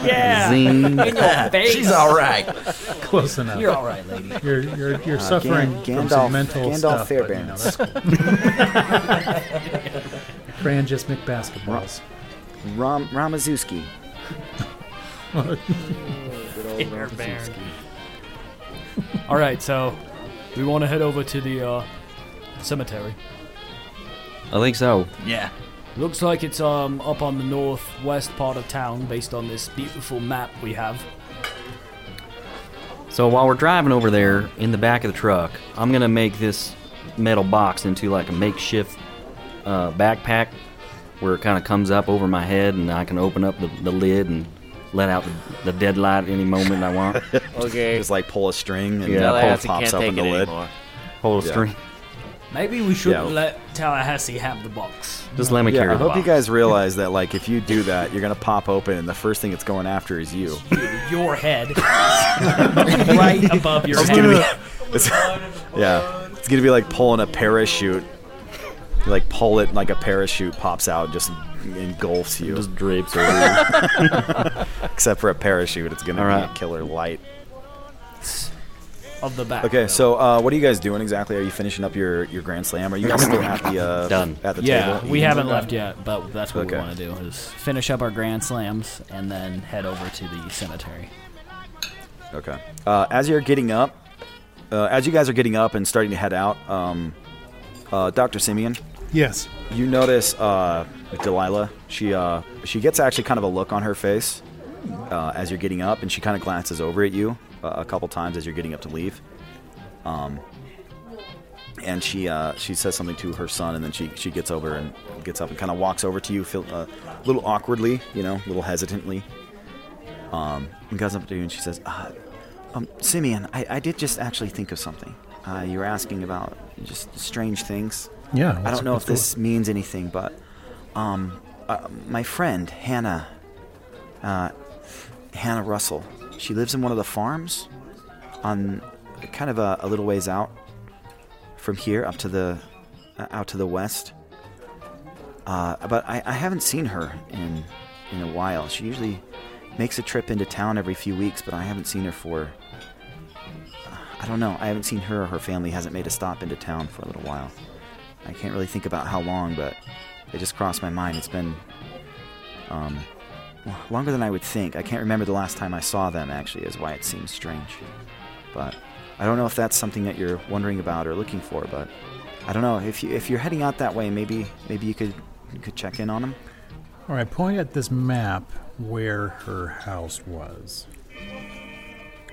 yeah. Zing. In your face. She's all right. Close enough. You're all right, lady. You're you're you're Uh, suffering Gan- from some Gandalf- mental Gandalf stuff. but, you know, Fairbairns. that's cool. Cran just McBasketballs. Ram Ramazuski. All right, so we want to head over to the uh, cemetery. I think so. Yeah. Looks like it's um up on the northwest part of town, based on this beautiful map we have. So while we're driving over there in the back of the truck, I'm gonna make this metal box into like a makeshift uh, backpack where it kind of comes up over my head and I can open up the, the lid and let out the, the dead light any moment I want. Okay. Just like pull a string and Yeah, yeah, pops can't up take in the it lid. anymore. Pull a Yeah. string. Maybe we should Yeah. let Tallahassee have the box. Just let me yeah, carry I hope box. you guys realize that, like, if you do that, you're gonna pop open, and the first thing it's going after is you. Your head. right above your It's head. gonna be, it's, yeah, it's gonna be like pulling a parachute. You, like pull it, like a parachute pops out, and just engulfs you. Just drapes over you. Except for a parachute, it's gonna All be right. a killer light. Of the back. Okay, so uh, what are you guys doing exactly? Are you finishing up your, your grand slam? Are you guys still at the uh, Done. at the yeah, table? we haven't left yet, but that's what Okay. we want to do is finish up our grand slams and then head over to the cemetery. Okay. Uh, as you're getting up, uh, as you guys are getting up and starting to head out, um, uh, Dr. Simeon. Yes. You notice uh, Delilah. She uh, she gets actually kind of a look on her face uh, as you're getting up, and she kind of glances over at you uh, a couple times as you're getting up to leave. Um, and she uh, she says something to her son, and then she she gets over and gets up and kind of walks over to you, feel uh, a little awkwardly, you know, a little hesitantly. Um, and goes up to you and she says, uh, um, Simeon, I, I did just actually think of something. Uh, you were asking about just strange things. Yeah, I don't know if this means anything, but um, uh, my friend Hannah, uh, Hannah Russell, she lives in one of the farms on kind of a, a little ways out from here up to the uh, out to the west. Uh, but I, I haven't seen her in in a while. She usually makes a trip into town every few weeks, but I haven't seen her for. I don't know. I haven't seen her or her family hasn't made a stop into town for a little while. I can't really think about how long, but it just crossed my mind. It's been um, longer than I would think. I can't remember the last time I saw them. Actually, is why it seems strange. But I don't know if that's something that you're wondering about or looking for. But I don't know if you if you're heading out that way, maybe maybe you could you could check in on them. All right, point at this map where her house was.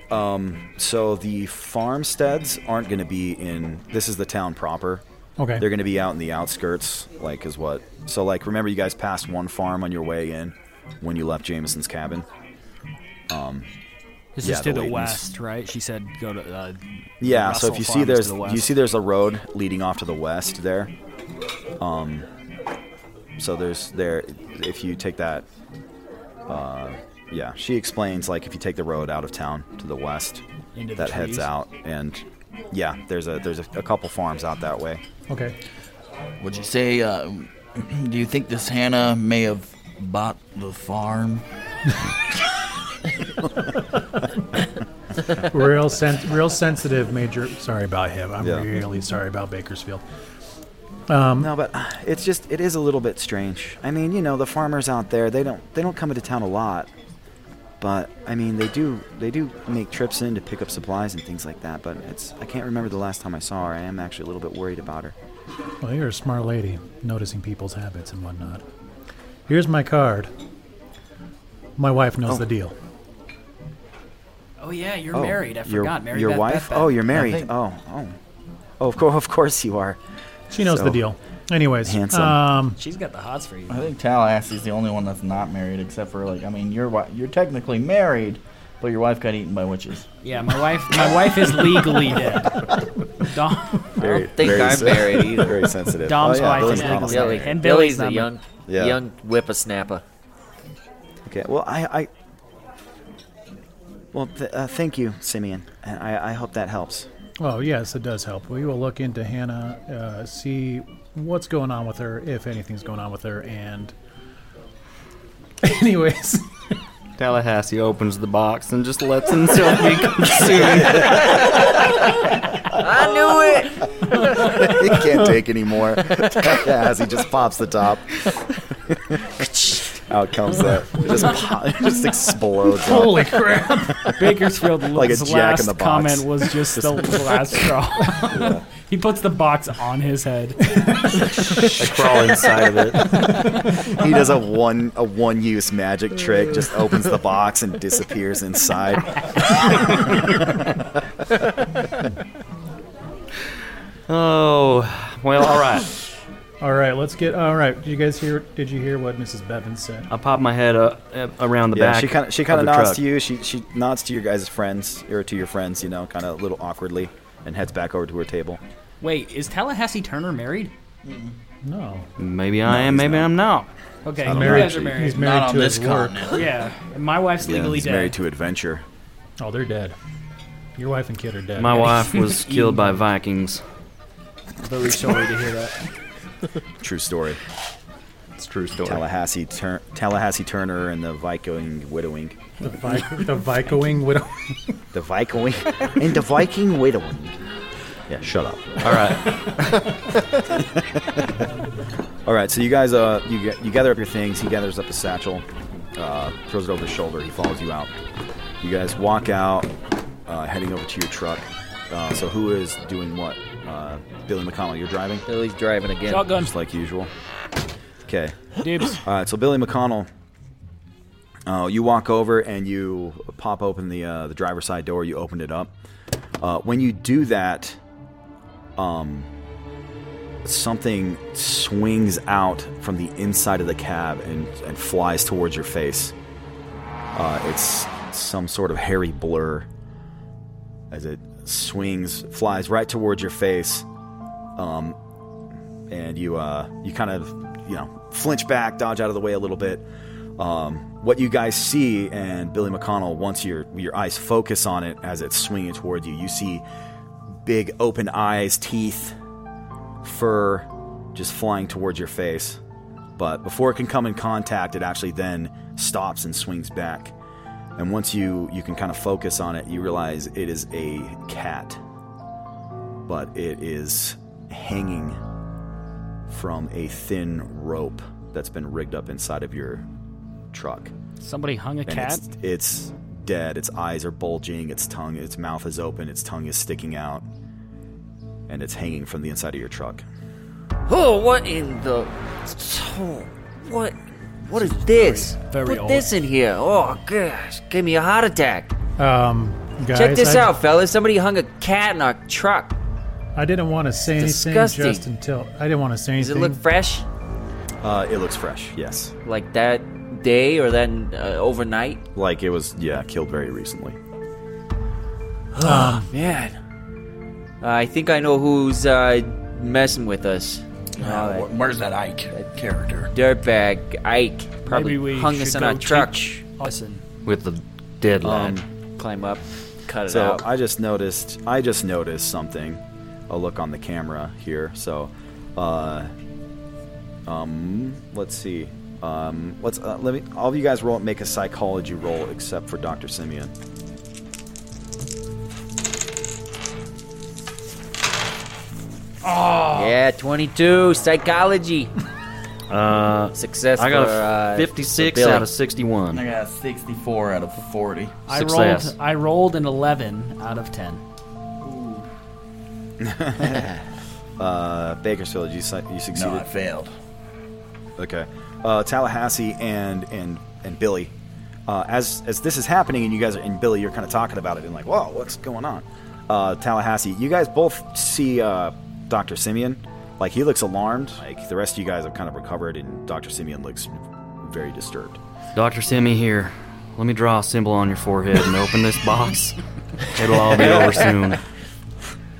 Um, so the farmsteads aren't going to be in. This is the town proper. Okay. They're going to be out in the outskirts, like is what. So like, remember you guys passed one farm on your way in when you left Jameson's cabin. Um, This yeah, is to the, Laytons. west, right? She said go to. Uh, Yeah, so if you see there's the you see there's a road leading off to the west there. Um, so there's there if you take that. Uh, yeah, she explains like if you take the road out of town to the west, Into the that heads out, and yeah, there's a there's a, a couple farms out that way. Okay. Would you say? Uh, do you think this Hannah may have bought the farm? real sen- real sensitive major sorry about him i'm Yeah. really sorry about bakersfield um, no, but it's just it is a little bit strange. I mean, you know, the farmers out there they don't they don't come into town a lot, but I mean they do they do make trips in to pick up supplies and things like that. But it's I can't remember the last time I saw her. I am actually a little bit worried about her. well you're a smart lady noticing people's habits and whatnot here's my card my wife knows Oh. the deal oh yeah, you're Oh, married. I your- forgot. Mary your Beth wife? Beth Oh, you're married. Oh, oh, oh. Of course, of course you are. She knows So- the deal. Anyways, handsome. um, She's got the hots for you. I think Tallahassee's the only one that's not married, except for like I mean, you're wi- you're technically married, but your wife got eaten by witches. Yeah, my wife. My wife is legally dead. Dom, Very, think very I'm sen- married either. Very sensitive. Dom's oh, yeah, wife Billy's is not. legally Billy, dead. And Billy's Billy's a not young, Yeah. young whippersnapper. Okay. Well, I, I well, th- uh, thank you, Simeon, and I, I hope that helps. well, yes, it does help. We will look into Hannah, uh, see what's going on with her, if anything's going on with her, and. Anyways, Tallahassee opens the box and just lets himself be consumed. I knew it. he can't take anymore. yeah, as he just pops the top. Out comes that. It just, pop, it just explodes. holy crap! Bakersfield Like a last jack in the box. comment was just the last straw. He puts the box on his head. I crawl inside of it. He does a one a one use magic trick. Just opens the box and disappears inside. Oh, well, all right. All right, let's get. All right, did you guys hear? Did you hear what Mrs. Bevins said? I pop my head up, uh, around the yeah, back. she kind of she kind of nods truck. to you. She she nods to your guys' friends or to your friends. You know, kind of a little awkwardly, and heads back over to her table. Wait, is Tallahassee Turner married? No. Maybe I am, maybe I'm not. Okay, He's you married- guys are married. he's married Not on to this his work. continent. Yeah, my wife's Yeah, legally he's dead. married to adventure. Oh, they're dead. Your wife and kid are dead. My wife was killed by Vikings. Very sorry to hear that. True story. It's true story. Tallahassee, Tur- Tallahassee Turner and the Viking widowing. The, Vi- the Viking widow. The Viking and the Viking widowing. Yeah, shut up. All right. All right, so you guys, uh, you get, you gather up your things. He gathers up his satchel, uh, throws it over his shoulder. He follows you out. You guys walk out, uh, heading over to your truck. Uh, so who is doing what? Uh, Billy McConnell, you're driving. Billy's driving again. Shotgun. just like usual. Okay. Dibs. All right, so Billy McConnell, uh, you walk over and you pop open the uh, the driver's side door. You open it up. Uh, when you do that, um, something swings out from the inside of the cab and, and flies towards your face. Uh, it's some sort of hairy blur as it swings, flies right towards your face. Um, and you uh, you kind of you know flinch back, dodge out of the way a little bit. Um, what you guys see, and Billy McConnell, once your your eyes focus on it as it's swinging towards you, you see big open eyes, teeth, fur, just flying towards your face. But before it can come in contact, it actually then stops and swings back. And once you you can kind of focus on it, you realize it is a cat, but it is hanging from a thin rope that's been rigged up inside of your truck. Somebody hung a And cat. It's, it's dead. Its eyes are bulging. Its tongue, its mouth is open. Its tongue is sticking out, and it's hanging from the inside of your truck. Oh, what in the? Oh, what? What is this? very Put old. this in here. Oh gosh, gave me a heart attack. Um, guys, Check this I, out, fellas. Somebody hung a cat in our truck. I didn't want to say anything disgusting. just until I didn't want to say anything. Does it look fresh? Uh, it looks fresh. Yes, Like that day or then uh, overnight? like it was. Yeah, killed very recently. Oh man. I think I know who's uh, messing with us. You Uh, wh- where's that Ike character? dirtbag Ike probably Maybe we hung should us on go our truck. teach Listen. With the dead lad. Um, climb up, cut it So out. I just noticed. I just noticed something. A look on the camera here. So, uh, um, let's see. Um, let's uh, let me. All of you guys roll. Make a psychology roll, except for Doctor Simeon. Oh. Yeah, 22 psychology. Uh, Success I got for, uh, a 56 for Billy. out of 61. I got 64 out of 40. I Success. rolled. I rolled an 11 out of 10. uh, Bakersfield, you su- you succeeded. No, I failed. Okay. Uh, Tallahassee and and and Billy. Uh, as as this is happening, and you guys are, and Billy, you're kind of talking about it, and like, whoa, what's going on? Uh, Tallahassee, you guys both see uh, Doctor Simeon. Like he looks alarmed. Like the rest of you guys have kind of recovered, and Doctor Simeon looks very disturbed. Dr. Simi here. Let me draw a symbol on your forehead and open this box. It'll all be over soon.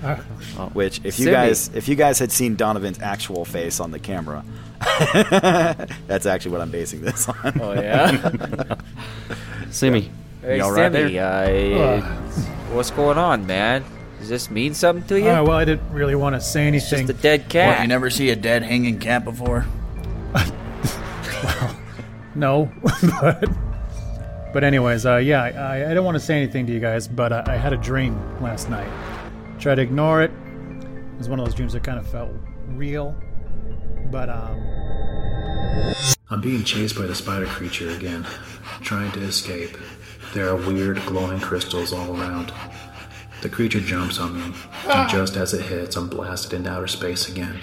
Which, if you Simi. guys if you guys had seen Donovan's actual face on the camera, that's actually what I'm basing this on. Oh, yeah? Simi, Hey, you all right Sammy, there? uh, what's going on, man? Does this mean something to you? Uh, well, I didn't really want to say anything. Just a dead cat. What, you never see a dead hanging cat before? No, but but anyways, uh, yeah, I, I don't want to say anything to you guys, but uh, I had a dream last night. Tried to ignore it. It was one of those dreams that kind of felt real, but um, I'm being chased by the spider creature again, trying to escape. There are weird glowing crystals all around. The creature jumps on me, and just as it hits, I'm blasted into outer space again.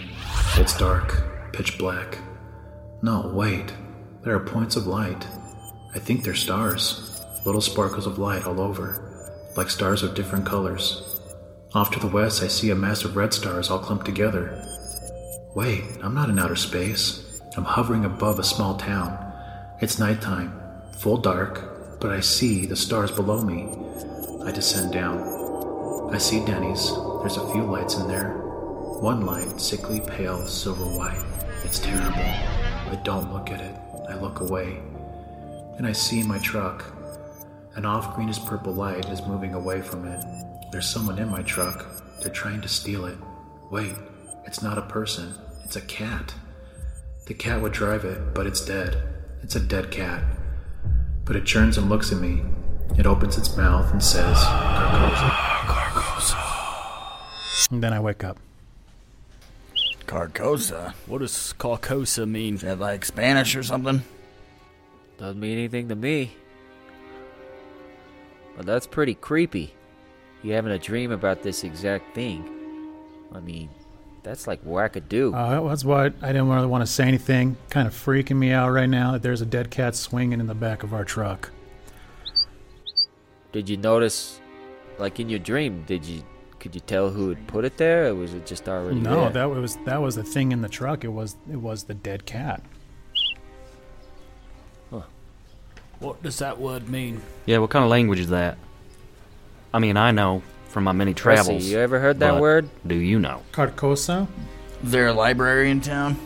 It's dark, pitch black. No, wait. There are points of light. I think they're stars. Little sparkles of light all over, like stars of different colors. Off to the west, I see a mass of red stars all clumped together. Wait, I'm not in outer space. I'm hovering above a small town. It's nighttime, full dark, but I see the stars below me. I descend down. I see Denny's. There's a few lights in there. One light, sickly pale, silver white. It's terrible. I don't look at it. I look away. And I see my truck. An off greenish purple light is moving away from it. There's someone in my truck. They're trying to steal it. Wait, it's not a person, it's a cat. The cat would drive it, but it's dead. It's a dead cat. But it turns and looks at me. It opens its mouth and says, Carcosa. Carcosa. And then I wake up. Carcosa. What does Carcosa mean? Is that like Spanish or something? Doesn't mean anything to me. But that's pretty creepy. You having a dream about this exact thing. I mean, that's like wackadoo. Uh, that's why I didn't really want to say anything. Kind of freaking me out right now that there's a dead cat swinging in the back of our truck. Did you notice, like in your dream, did you could you tell who had put it there, or was it just already no, there? that was that was the thing in the truck. It was it was the dead cat. What does that word mean? Yeah, what kind of language is that? I mean, I know from my many Percy, travels. you ever heard that but word? Do you know? Carcosa? Is there a library in town?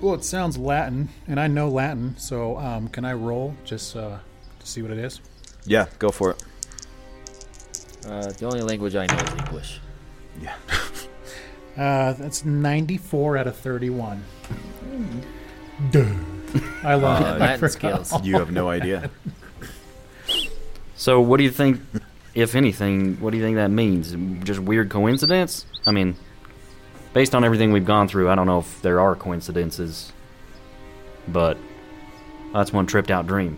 Well, it sounds Latin, and I know Latin, so um, can I roll just uh, to see what it is? Yeah, go for it. Uh, the only language I know is English. Yeah. Uh, that's 94 out of 31. Duh. I love Uh, Latin skills. You have no idea. So, what do you think, if anything, what do you think that means? Just weird coincidence? I mean, based on everything we've gone through, I don't know if there are coincidences, but that's one tripped out dream.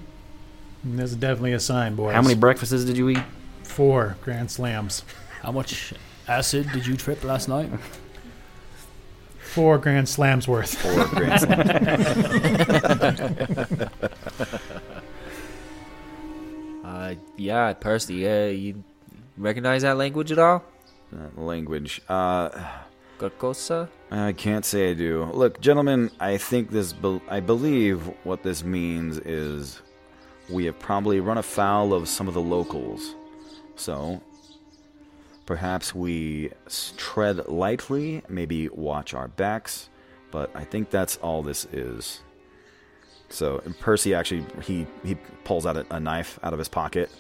This is definitely a sign, boys. How many breakfasts did you eat? Four grand slams. How much acid did you trip last night? Four grand slams worth. Four grand Uh, yeah, uh, you recognize that language at all? That language. Uh, Carcosa? I can't say I do. Look, gentlemen, I think this. Be- I believe what this means is we have probably run afoul of some of the locals. So perhaps we tread lightly, maybe watch our backs. But I think that's all this is. So and Percy actually he he pulls out a, a knife out of his pocket.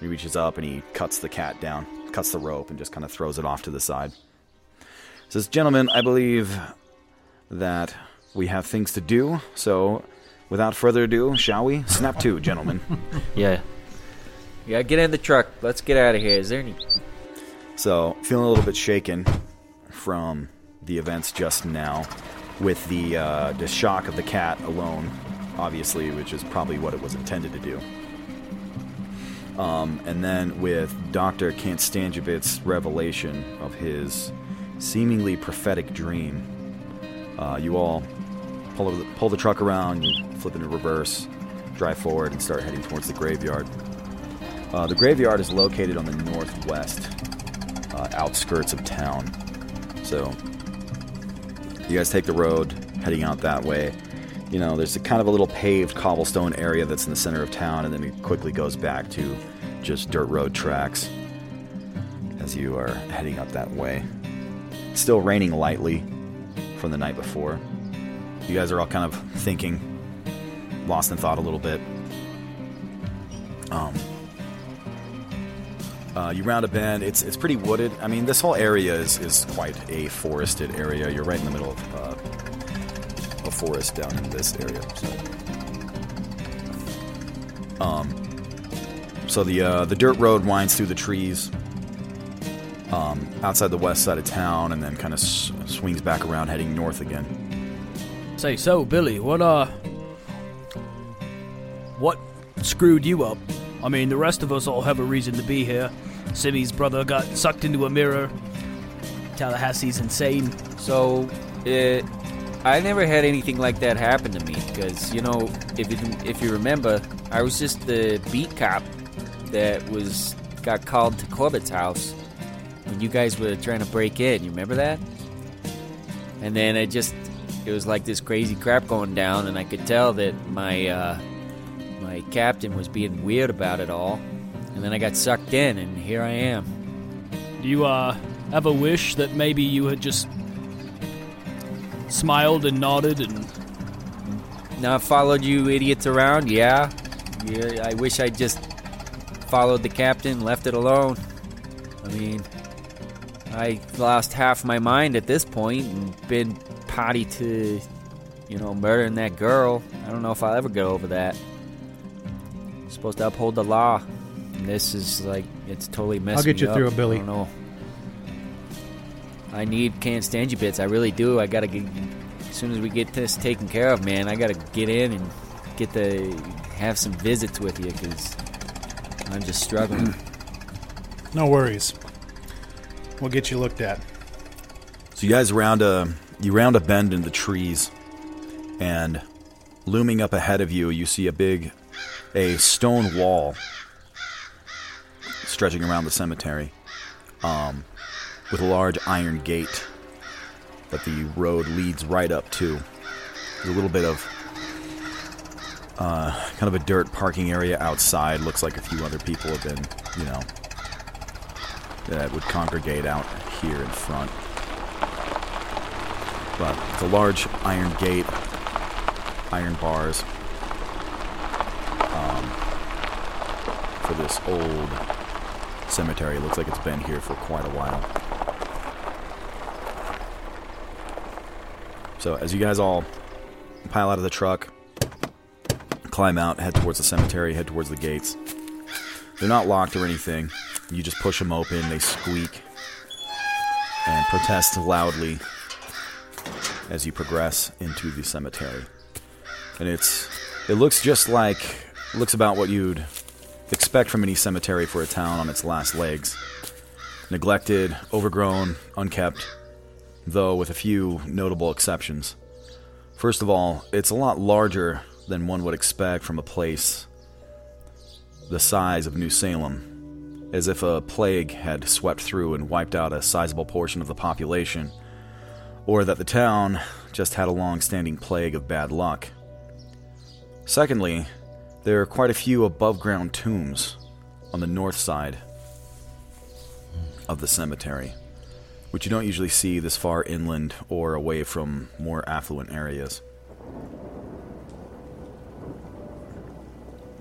He reaches up and he cuts the cat down, cuts the rope, and just kind of throws it off to the side. Says, gentlemen, I believe that we have things to do. So, without further ado, shall we? Snap to, gentlemen. Yeah. Yeah, get in the truck. Let's get out of here. Is there any. So, feeling a little bit shaken from the events just now, with the uh, the shock of the cat alone, obviously, which is probably what it was intended to do. Um, and then with Doctor Konstantinovit's revelation of his seemingly prophetic dream, uh, you all pull the, pull the truck around, you flip into reverse, drive forward, and start heading towards the graveyard. Uh, the graveyard is located on the northwest uh, outskirts of town. So you guys take the road heading out that way. You know, there's a kind of a little paved cobblestone area that's in the center of town, and then it quickly goes back to just dirt road tracks as you are heading up that way. It's still raining lightly from the night before. You guys are all kind of thinking, lost in thought a little bit. Um, uh, you round a bend. It's it's pretty wooded. I mean, this whole area is, is quite a forested area. You're right in the middle of uh, forest down in this area. So, um, so the uh, the dirt road winds through the trees um, outside the west side of town, and then kind of s- swings back around, heading north again. Say, so Billy, what uh, what screwed you up? I mean, the rest of us all have a reason to be here. Simmy's brother got sucked into a mirror. Tallahassee's insane. So, uh, I never had anything like that happen to me because you know, if you if you remember, I was just the beat cop that was got called to Corbett's house when you guys were trying to break in. You remember that? And then it just it was like this crazy crap going down, and I could tell that my uh, my captain was being weird about it all. And then I got sucked in, and here I am. Do you uh have a wish that maybe you had just smiled and nodded and. Now I followed you idiots around, yeah? Yeah, I wish I just followed the captain, left it alone. I mean, I lost half my mind at this point and been potty to, you know, murdering that girl. I don't know if I'll ever get over that. supposed to uphold the law. And this is like, it's totally messed I'll get you up. through it, I Billy. don't know. I need can't stand you bits. I really do. I gotta get. As soon as we get this taken care of, man, I gotta get in and get the have some visits with you because I'm just struggling. No worries. We'll get you looked at. So you guys round a you round a bend in the trees, and looming up ahead of you, you see a big, a stone wall stretching around the cemetery, um, with a large iron gate that the road leads right up to. There's a little bit of uh, kind of a dirt parking area outside. Looks like a few other people have been, you know, that would congregate out here in front. But it's a large iron gate, iron bars um, for this old cemetery. Looks like it's been here for quite a while. So as you guys all pile out of the truck, climb out, head towards the cemetery, head towards the gates. They're not locked or anything. You just push them open, they squeak and protest loudly as you progress into the cemetery. And it's it looks just like looks about what you'd expect from any cemetery for a town on its last legs. Neglected, overgrown, unkept, though with a few notable exceptions. First of all, it's a lot larger than one would expect from a place the size of New Salem, as if a plague had swept through and wiped out a sizable portion of the population, or that the town just had a long standing plague of bad luck. Secondly, there are quite a few above ground tombs on the north side of the cemetery, which you don't usually see this far inland or away from more affluent areas.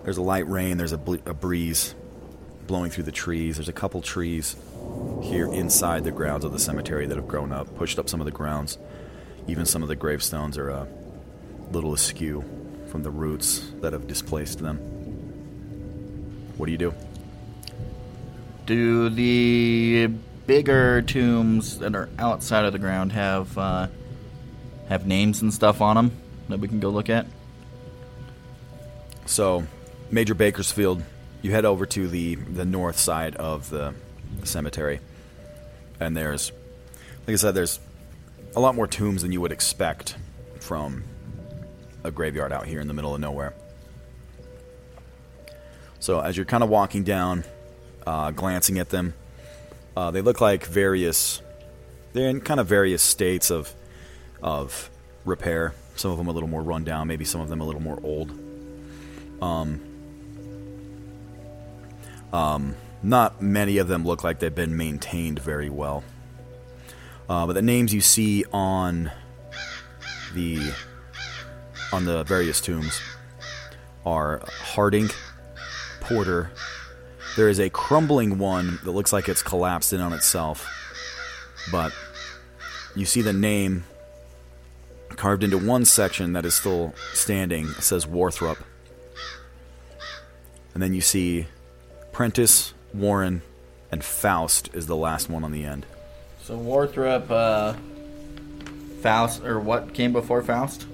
There's a light rain, there's a, ble- a breeze blowing through the trees. There's a couple trees here inside the grounds of the cemetery that have grown up, pushed up some of the grounds. Even some of the gravestones are a little askew from the roots that have displaced them. What do you do? Do the bigger tombs that are outside of the ground have uh, have names and stuff on them that we can go look at? So, Major Bakersfield, you head over to the the north side of the, the cemetery, and there's, like I said, there's a lot more tombs than you would expect from a graveyard out here in the middle of nowhere. So, as you're kind of walking down, uh, glancing at them, uh, they look like various. They're in kind of various states of of repair. Some of them a little more run down, maybe some of them a little more old. Um, um, not many of them look like they've been maintained very well. Uh, but the names you see on the on the various tombs are Harding, Porter. There is a crumbling one that looks like it's collapsed in on itself, but you see the name carved into one section that is still standing. It says Warthrop. And then you see Prentice, Warren, and Faust is the last one on the end. So Warthrop, uh, Faust, or what came before Faust?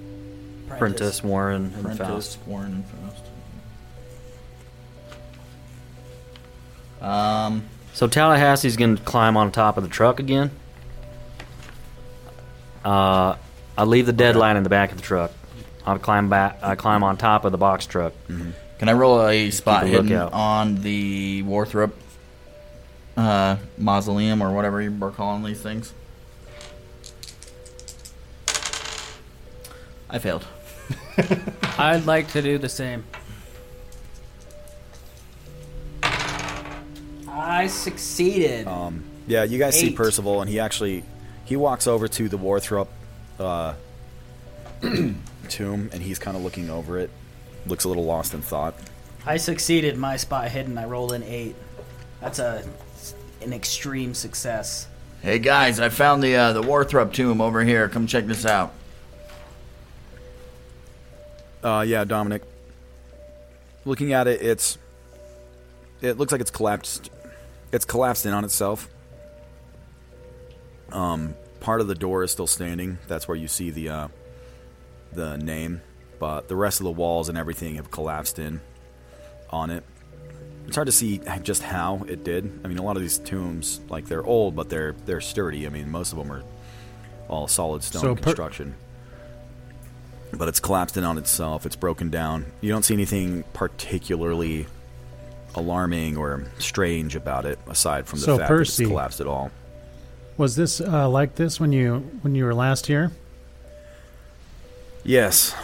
Prentice, Warren, and Prentice, Faust. Warren, and Faust. Um, So Tallahassee's gonna climb on top of the truck again. Uh, I leave the deadlight in the back of the truck. I'll climb back. I climb on top of the box truck. Can I roll a spot a hidden lookout. on the Warthrop uh, mausoleum or whatever you were calling these things? I failed. I'd like to do the same. I succeeded. Um, yeah, you guys see Eight. Percival, and he actually he walks over to the Warthrop uh, tomb, and he's kind of looking over it. Looks a little lost in thought. I succeeded my spot hidden. I rolled an eight. That's a an extreme success. Hey guys, I found the uh, the Warthrop tomb over here. Come check this out. Uh, yeah, Dominic. Looking at it, it's it looks like it's collapsed. It's collapsed in on itself. Um, part of the door is still standing. That's where you see the uh, the name, but the rest of the walls and everything have collapsed in on it. It's hard to see just how it did. I mean, a lot of these tombs, like they're old, but they're they're sturdy. I mean, most of them are all solid stone So per- construction. but it's collapsed in on itself. It's broken down. You don't see anything particularly alarming or strange about it, aside from the So fact Percy- that it's collapsed at all. Was this uh, like this when you when you were last here? Yes.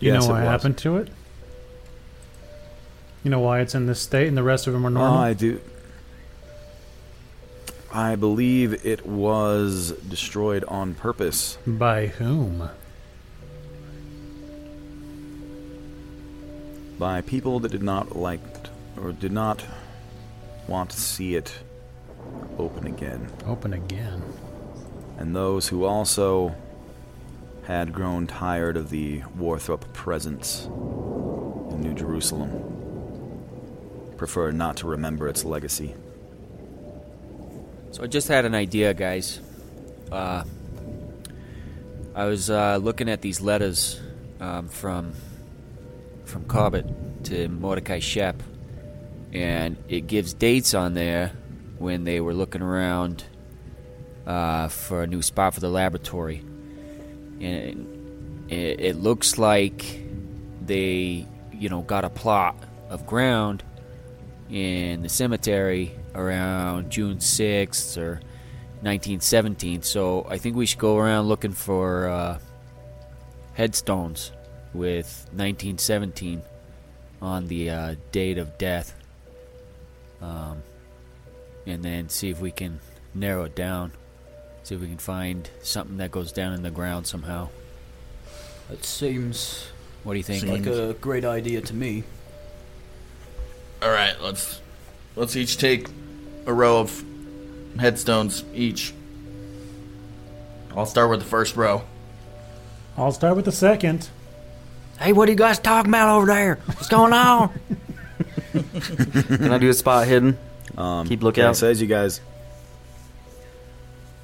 You Yes, know what happened to it? You know why it's in this state and the rest of them are normal? I do. I believe it was destroyed on purpose. By whom? By people that did not like or did not want to see it open again. Open again. And those who also had grown tired of the Warthrop presence in New Jerusalem prefer not to remember its legacy. So I just had an idea, guys. Uh, I was uh, looking at these letters um, from from Corbett to Mordecai Shep, and it gives dates on there when they were looking around uh, for a new spot for the laboratory, and it, it looks like they, you know, got a plot of ground in the cemetery around June 6th or 1917. So I think we should go around looking for uh, headstones with 1917 on the uh, date of death. Um, and then see if we can narrow it down. See if we can find something that goes down in the ground somehow. It seems What do you think? Seems. like a great idea to me. All right, let's let's each take a row of headstones each. I'll start with the first row. I'll start with the second. Hey, what are you guys talking about over there? What's going on? Can I do a spot hidden? Um, Keep okay, lookout. So as you guys,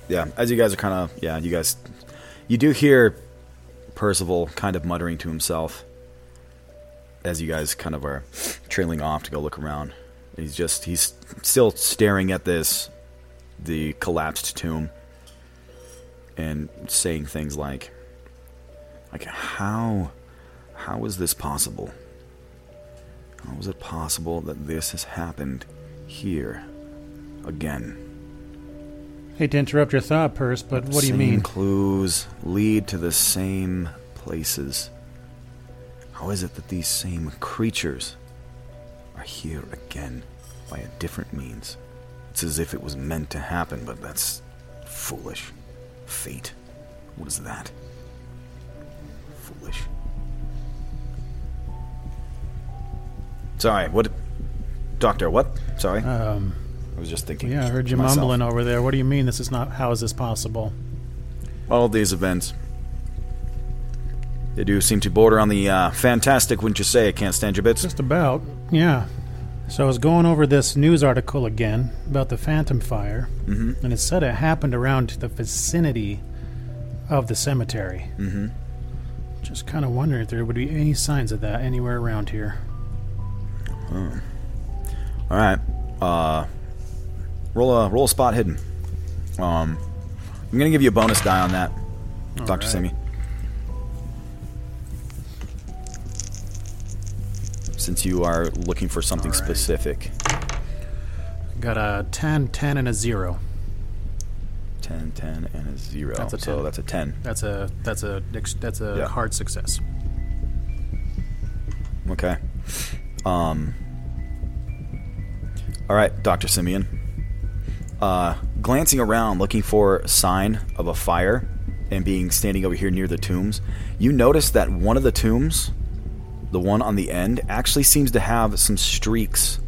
yeah, as you guys are kind of, yeah, you guys, you do hear Percival kind of muttering to himself as you guys kind of are trailing off to go look around. He's just, he's still staring at this, the collapsed tomb, and saying things like, like how, how is this possible? How is it possible that this has happened here again? Hate to interrupt your thought, Purse, but what do you same mean? clues lead to the same places. How is it that these same creatures are here again by a different means? It's as if it was meant to happen, but that's foolish. Fate. What is that? Foolish. Sorry, what? Doctor, what? Sorry. Um, I was just thinking. yeah, I heard you myself. mumbling over there. What do you mean this is not? How is this possible? All these events. They do seem to border on the uh, fantastic, wouldn't you say? I can't stand your bits. Just about. Yeah. So I was going over this news article again about the Phantom Fire, Mhm. and it said it happened around the vicinity of the cemetery. Mm-hmm. Just kind of wondering if there would be any signs of that anywhere around here. All right. Uh, roll a roll a spot hidden. Um, I'm gonna give you a bonus die on that, Doctor right. Simi. Since you are looking for something specific. Got a 10, 10, and a 0. 10, 10, and a 0. That's a 10. So that's a 10. That's a that's a that's a Yeah. hard success. Okay. Um. All right, Doctor Simeon. Uh, glancing around, looking for a sign of a fire and being standing over here near the tombs, you notice that one of the tombs, the one on the end, actually seems to have some streaks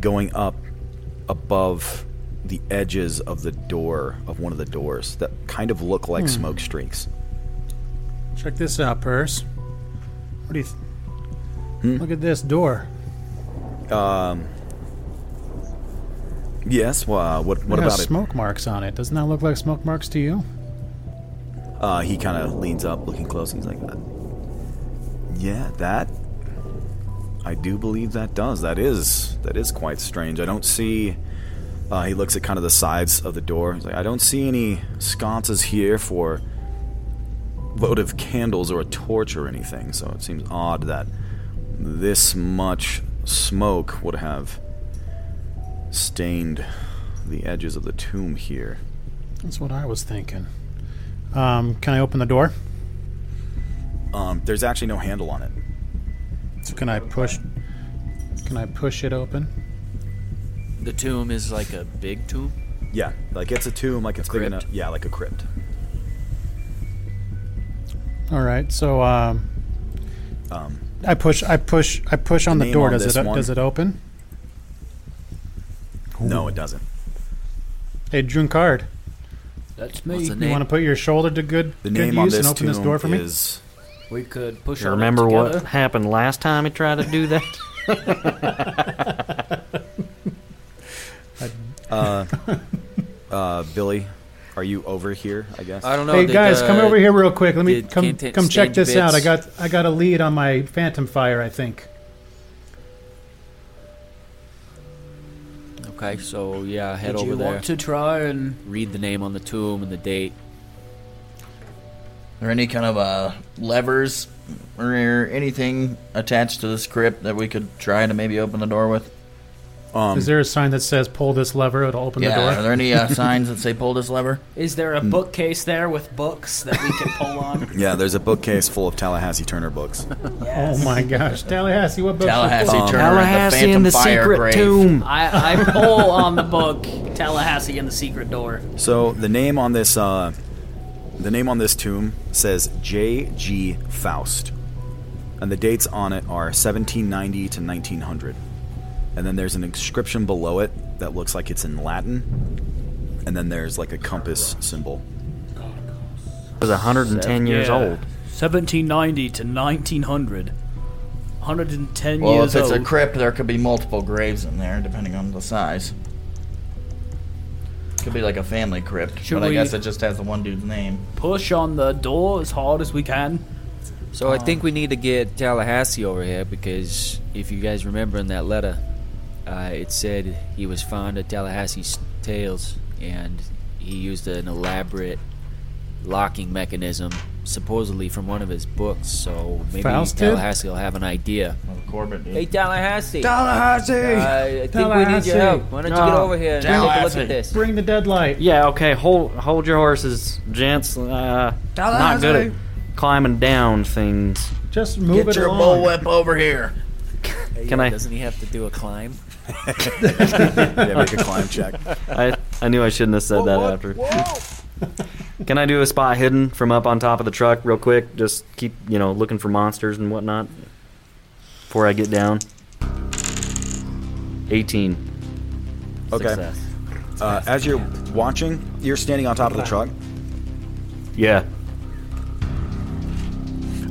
going up above the edges of the door of one of the doors that kind of look like Hmm. smoke streaks. Check this out, Purse. What do you? Th- Hmm? Look at this door. Um. Yes. Well, uh, what what it has about it? smoke marks on it. Doesn't that look like smoke marks to you? Uh, he kind of leans up, looking close. He's like, uh, "Yeah, that. I do believe that does. That is that is quite strange. I don't see." Uh, he looks at kind of the sides of the door. He's like, "I don't see any sconces here for votive candles or a torch or anything. So it seems odd that this much smoke would have stained the edges of the tomb here." That's what I was thinking. Um, can I open the door? Um, there's actually no handle on it. So can I push? Can I push it open? The tomb is like a big tomb. Yeah, like it's a tomb, like it's big enough. Yeah, like a crypt. All right. So um, Um, I push. I push. I push on The the name door. on Does this it? one- Does it open? no, it doesn't. Hey, Drunkard. That's me. You want to put your shoulder to good, The good name on use this and open this door for me? is We could push You on it remember what together. happened last time he tried to do that? uh, uh, Billy. Are you over here? I guess. I don't know. Hey did, guys, come uh, over here real quick. Let me come Kent come check Stange this out. I got I got a lead on my Phantom Fire. I think. Okay, so yeah, head Would over you there. want to try and read the name on the tomb and the date? Are there any kind of uh, levers or anything attached to this crypt that we could try to maybe open the door with? Um, Is there a sign that says "Pull this lever"? It'll open yeah, the door. are there any uh, signs that say pull this lever? Is there a bookcase there with books that we can pull on? Yeah, there's a bookcase full of Tallahassee Turner books. Oh my gosh, Tallahassee! What book? Tallahassee Um, Turner, and the Phantom Fire Grave. I, I pull on the book Tallahassee and the Secret Door. So the name on this, uh, the name on this tomb says J. G. Faust, and the dates on it are 1790 to 1900. And then there's an inscription below it that looks like it's in Latin, and then there's like a compass symbol. It was 110 years Yeah. old. 1790 to 1900. 110 Well, years old. Well, if it's old. a crypt, there could be multiple graves in there, depending on the size. Could be like a family crypt, Should but I guess it just has the one dude's name. Push on the door as hard as we can. So I Um, think we need to get Tallahassee over here because if you guys remember in that letter, uh, it said he was fond of Tallahassee's tales and he used an elaborate locking mechanism, supposedly from one of his books. So maybe Faust did? Tallahassee will have an idea. Corbett did. Hey Tallahassee! Tallahassee! Uh, I think we need your help. Why don't you get over here and take a look at this? Bring the deadlight. Yeah, okay. Hold hold your horses, gents. Uh, not good at climbing down things. Just move Get it your along. bullwhip over here. Can I? Doesn't he have to do a climb? Yeah, make a climb check. I I knew I shouldn't have said that after. Can I do a spot hidden from up on top of the truck real quick? Just keep you know looking for monsters and whatnot before I get down. 18. Okay. Success. Uh, as you're watching, you're standing on top of the truck. Yeah.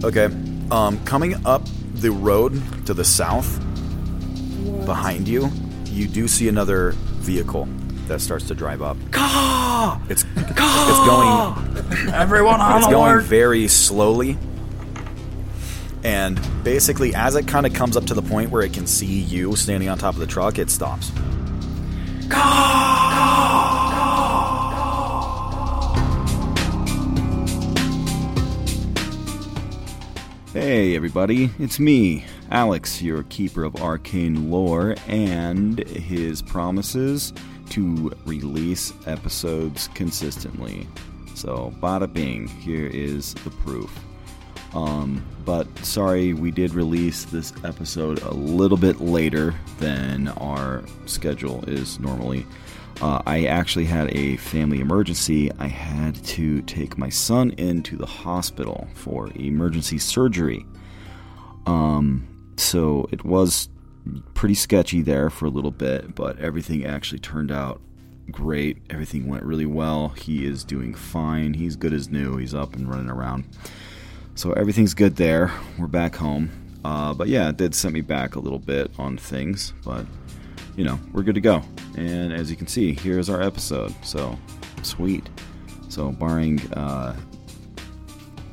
Okay. Um, coming up the road to the south, behind you, you do see another vehicle that starts to drive up. Caw! It's it's going Everyone on it's going alert! very slowly. And basically, as it kind of comes up to the point where it can see you standing on top of the truck, it stops. Hey, everybody, it's me, Alex, your keeper of arcane lore and his promises to release episodes consistently. So, bada bing, here is the proof. Um, but sorry, we did release this episode a little bit later than our schedule is normally. Uh, I actually had a family emergency. I had to take my son into the hospital for emergency surgery. Um, so it was pretty sketchy there for a little bit, but everything actually turned out great. Everything went really well. He is doing fine. He's good as new. He's up and running around. So everything's good there. We're back home. Uh, but yeah, it did set me back a little bit on things, but you know, we're good to go. And as you can see, here's our episode. So sweet. So barring uh,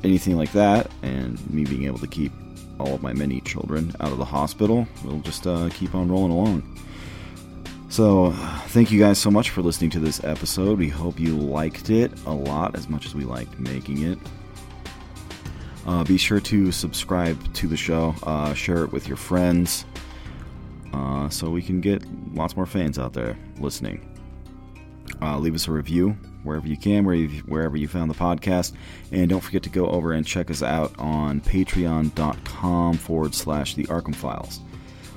anything like that, and me being able to keep all of my many children out of the hospital, we'll just uh, keep on rolling along. So, thank you guys so much for listening to this episode. We hope you liked it a lot as much as we liked making it. Uh, be sure to subscribe to the show, uh, share it with your friends, uh, so we can get lots more fans out there listening. Uh, leave us a review wherever you can, wherever you, wherever you found the podcast. And don't forget to go over and check us out on patreon.com forward slash the Arkham Files.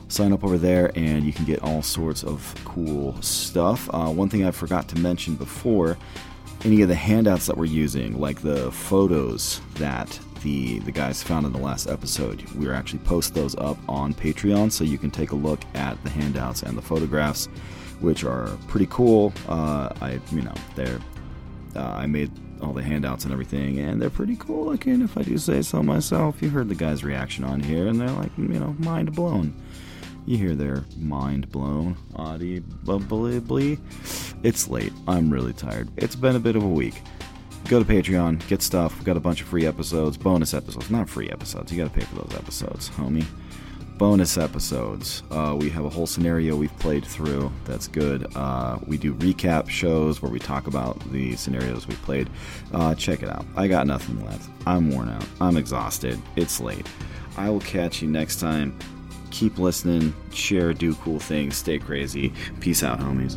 Sign up over there and you can get all sorts of cool stuff. Uh, one thing I forgot to mention before any of the handouts that we're using, like the photos that the the guys found in the last episode, we're actually post those up on Patreon, so you can take a look at the handouts and the photographs, which are pretty cool. Uh, I you know they're uh, I made all the handouts and everything, and they're pretty cool looking, if I do say so myself. You heard the guys' reaction on here, and they're like, you know, mind blown. You hear their mind blown, audibly. It's late. I'm really tired. It's been a bit of a week. Go to Patreon, get stuff. We've got a bunch of free episodes, bonus episodes. Not free episodes. You got to pay for those episodes, homie. Bonus episodes. Uh, we have a whole scenario we've played through. That's good. Uh, we do recap shows where we talk about the scenarios we played. Uh, check it out. I got nothing left. I'm worn out. I'm exhausted. It's late. I will catch you next time. Keep listening, share, do cool things, stay crazy. Peace out, homies.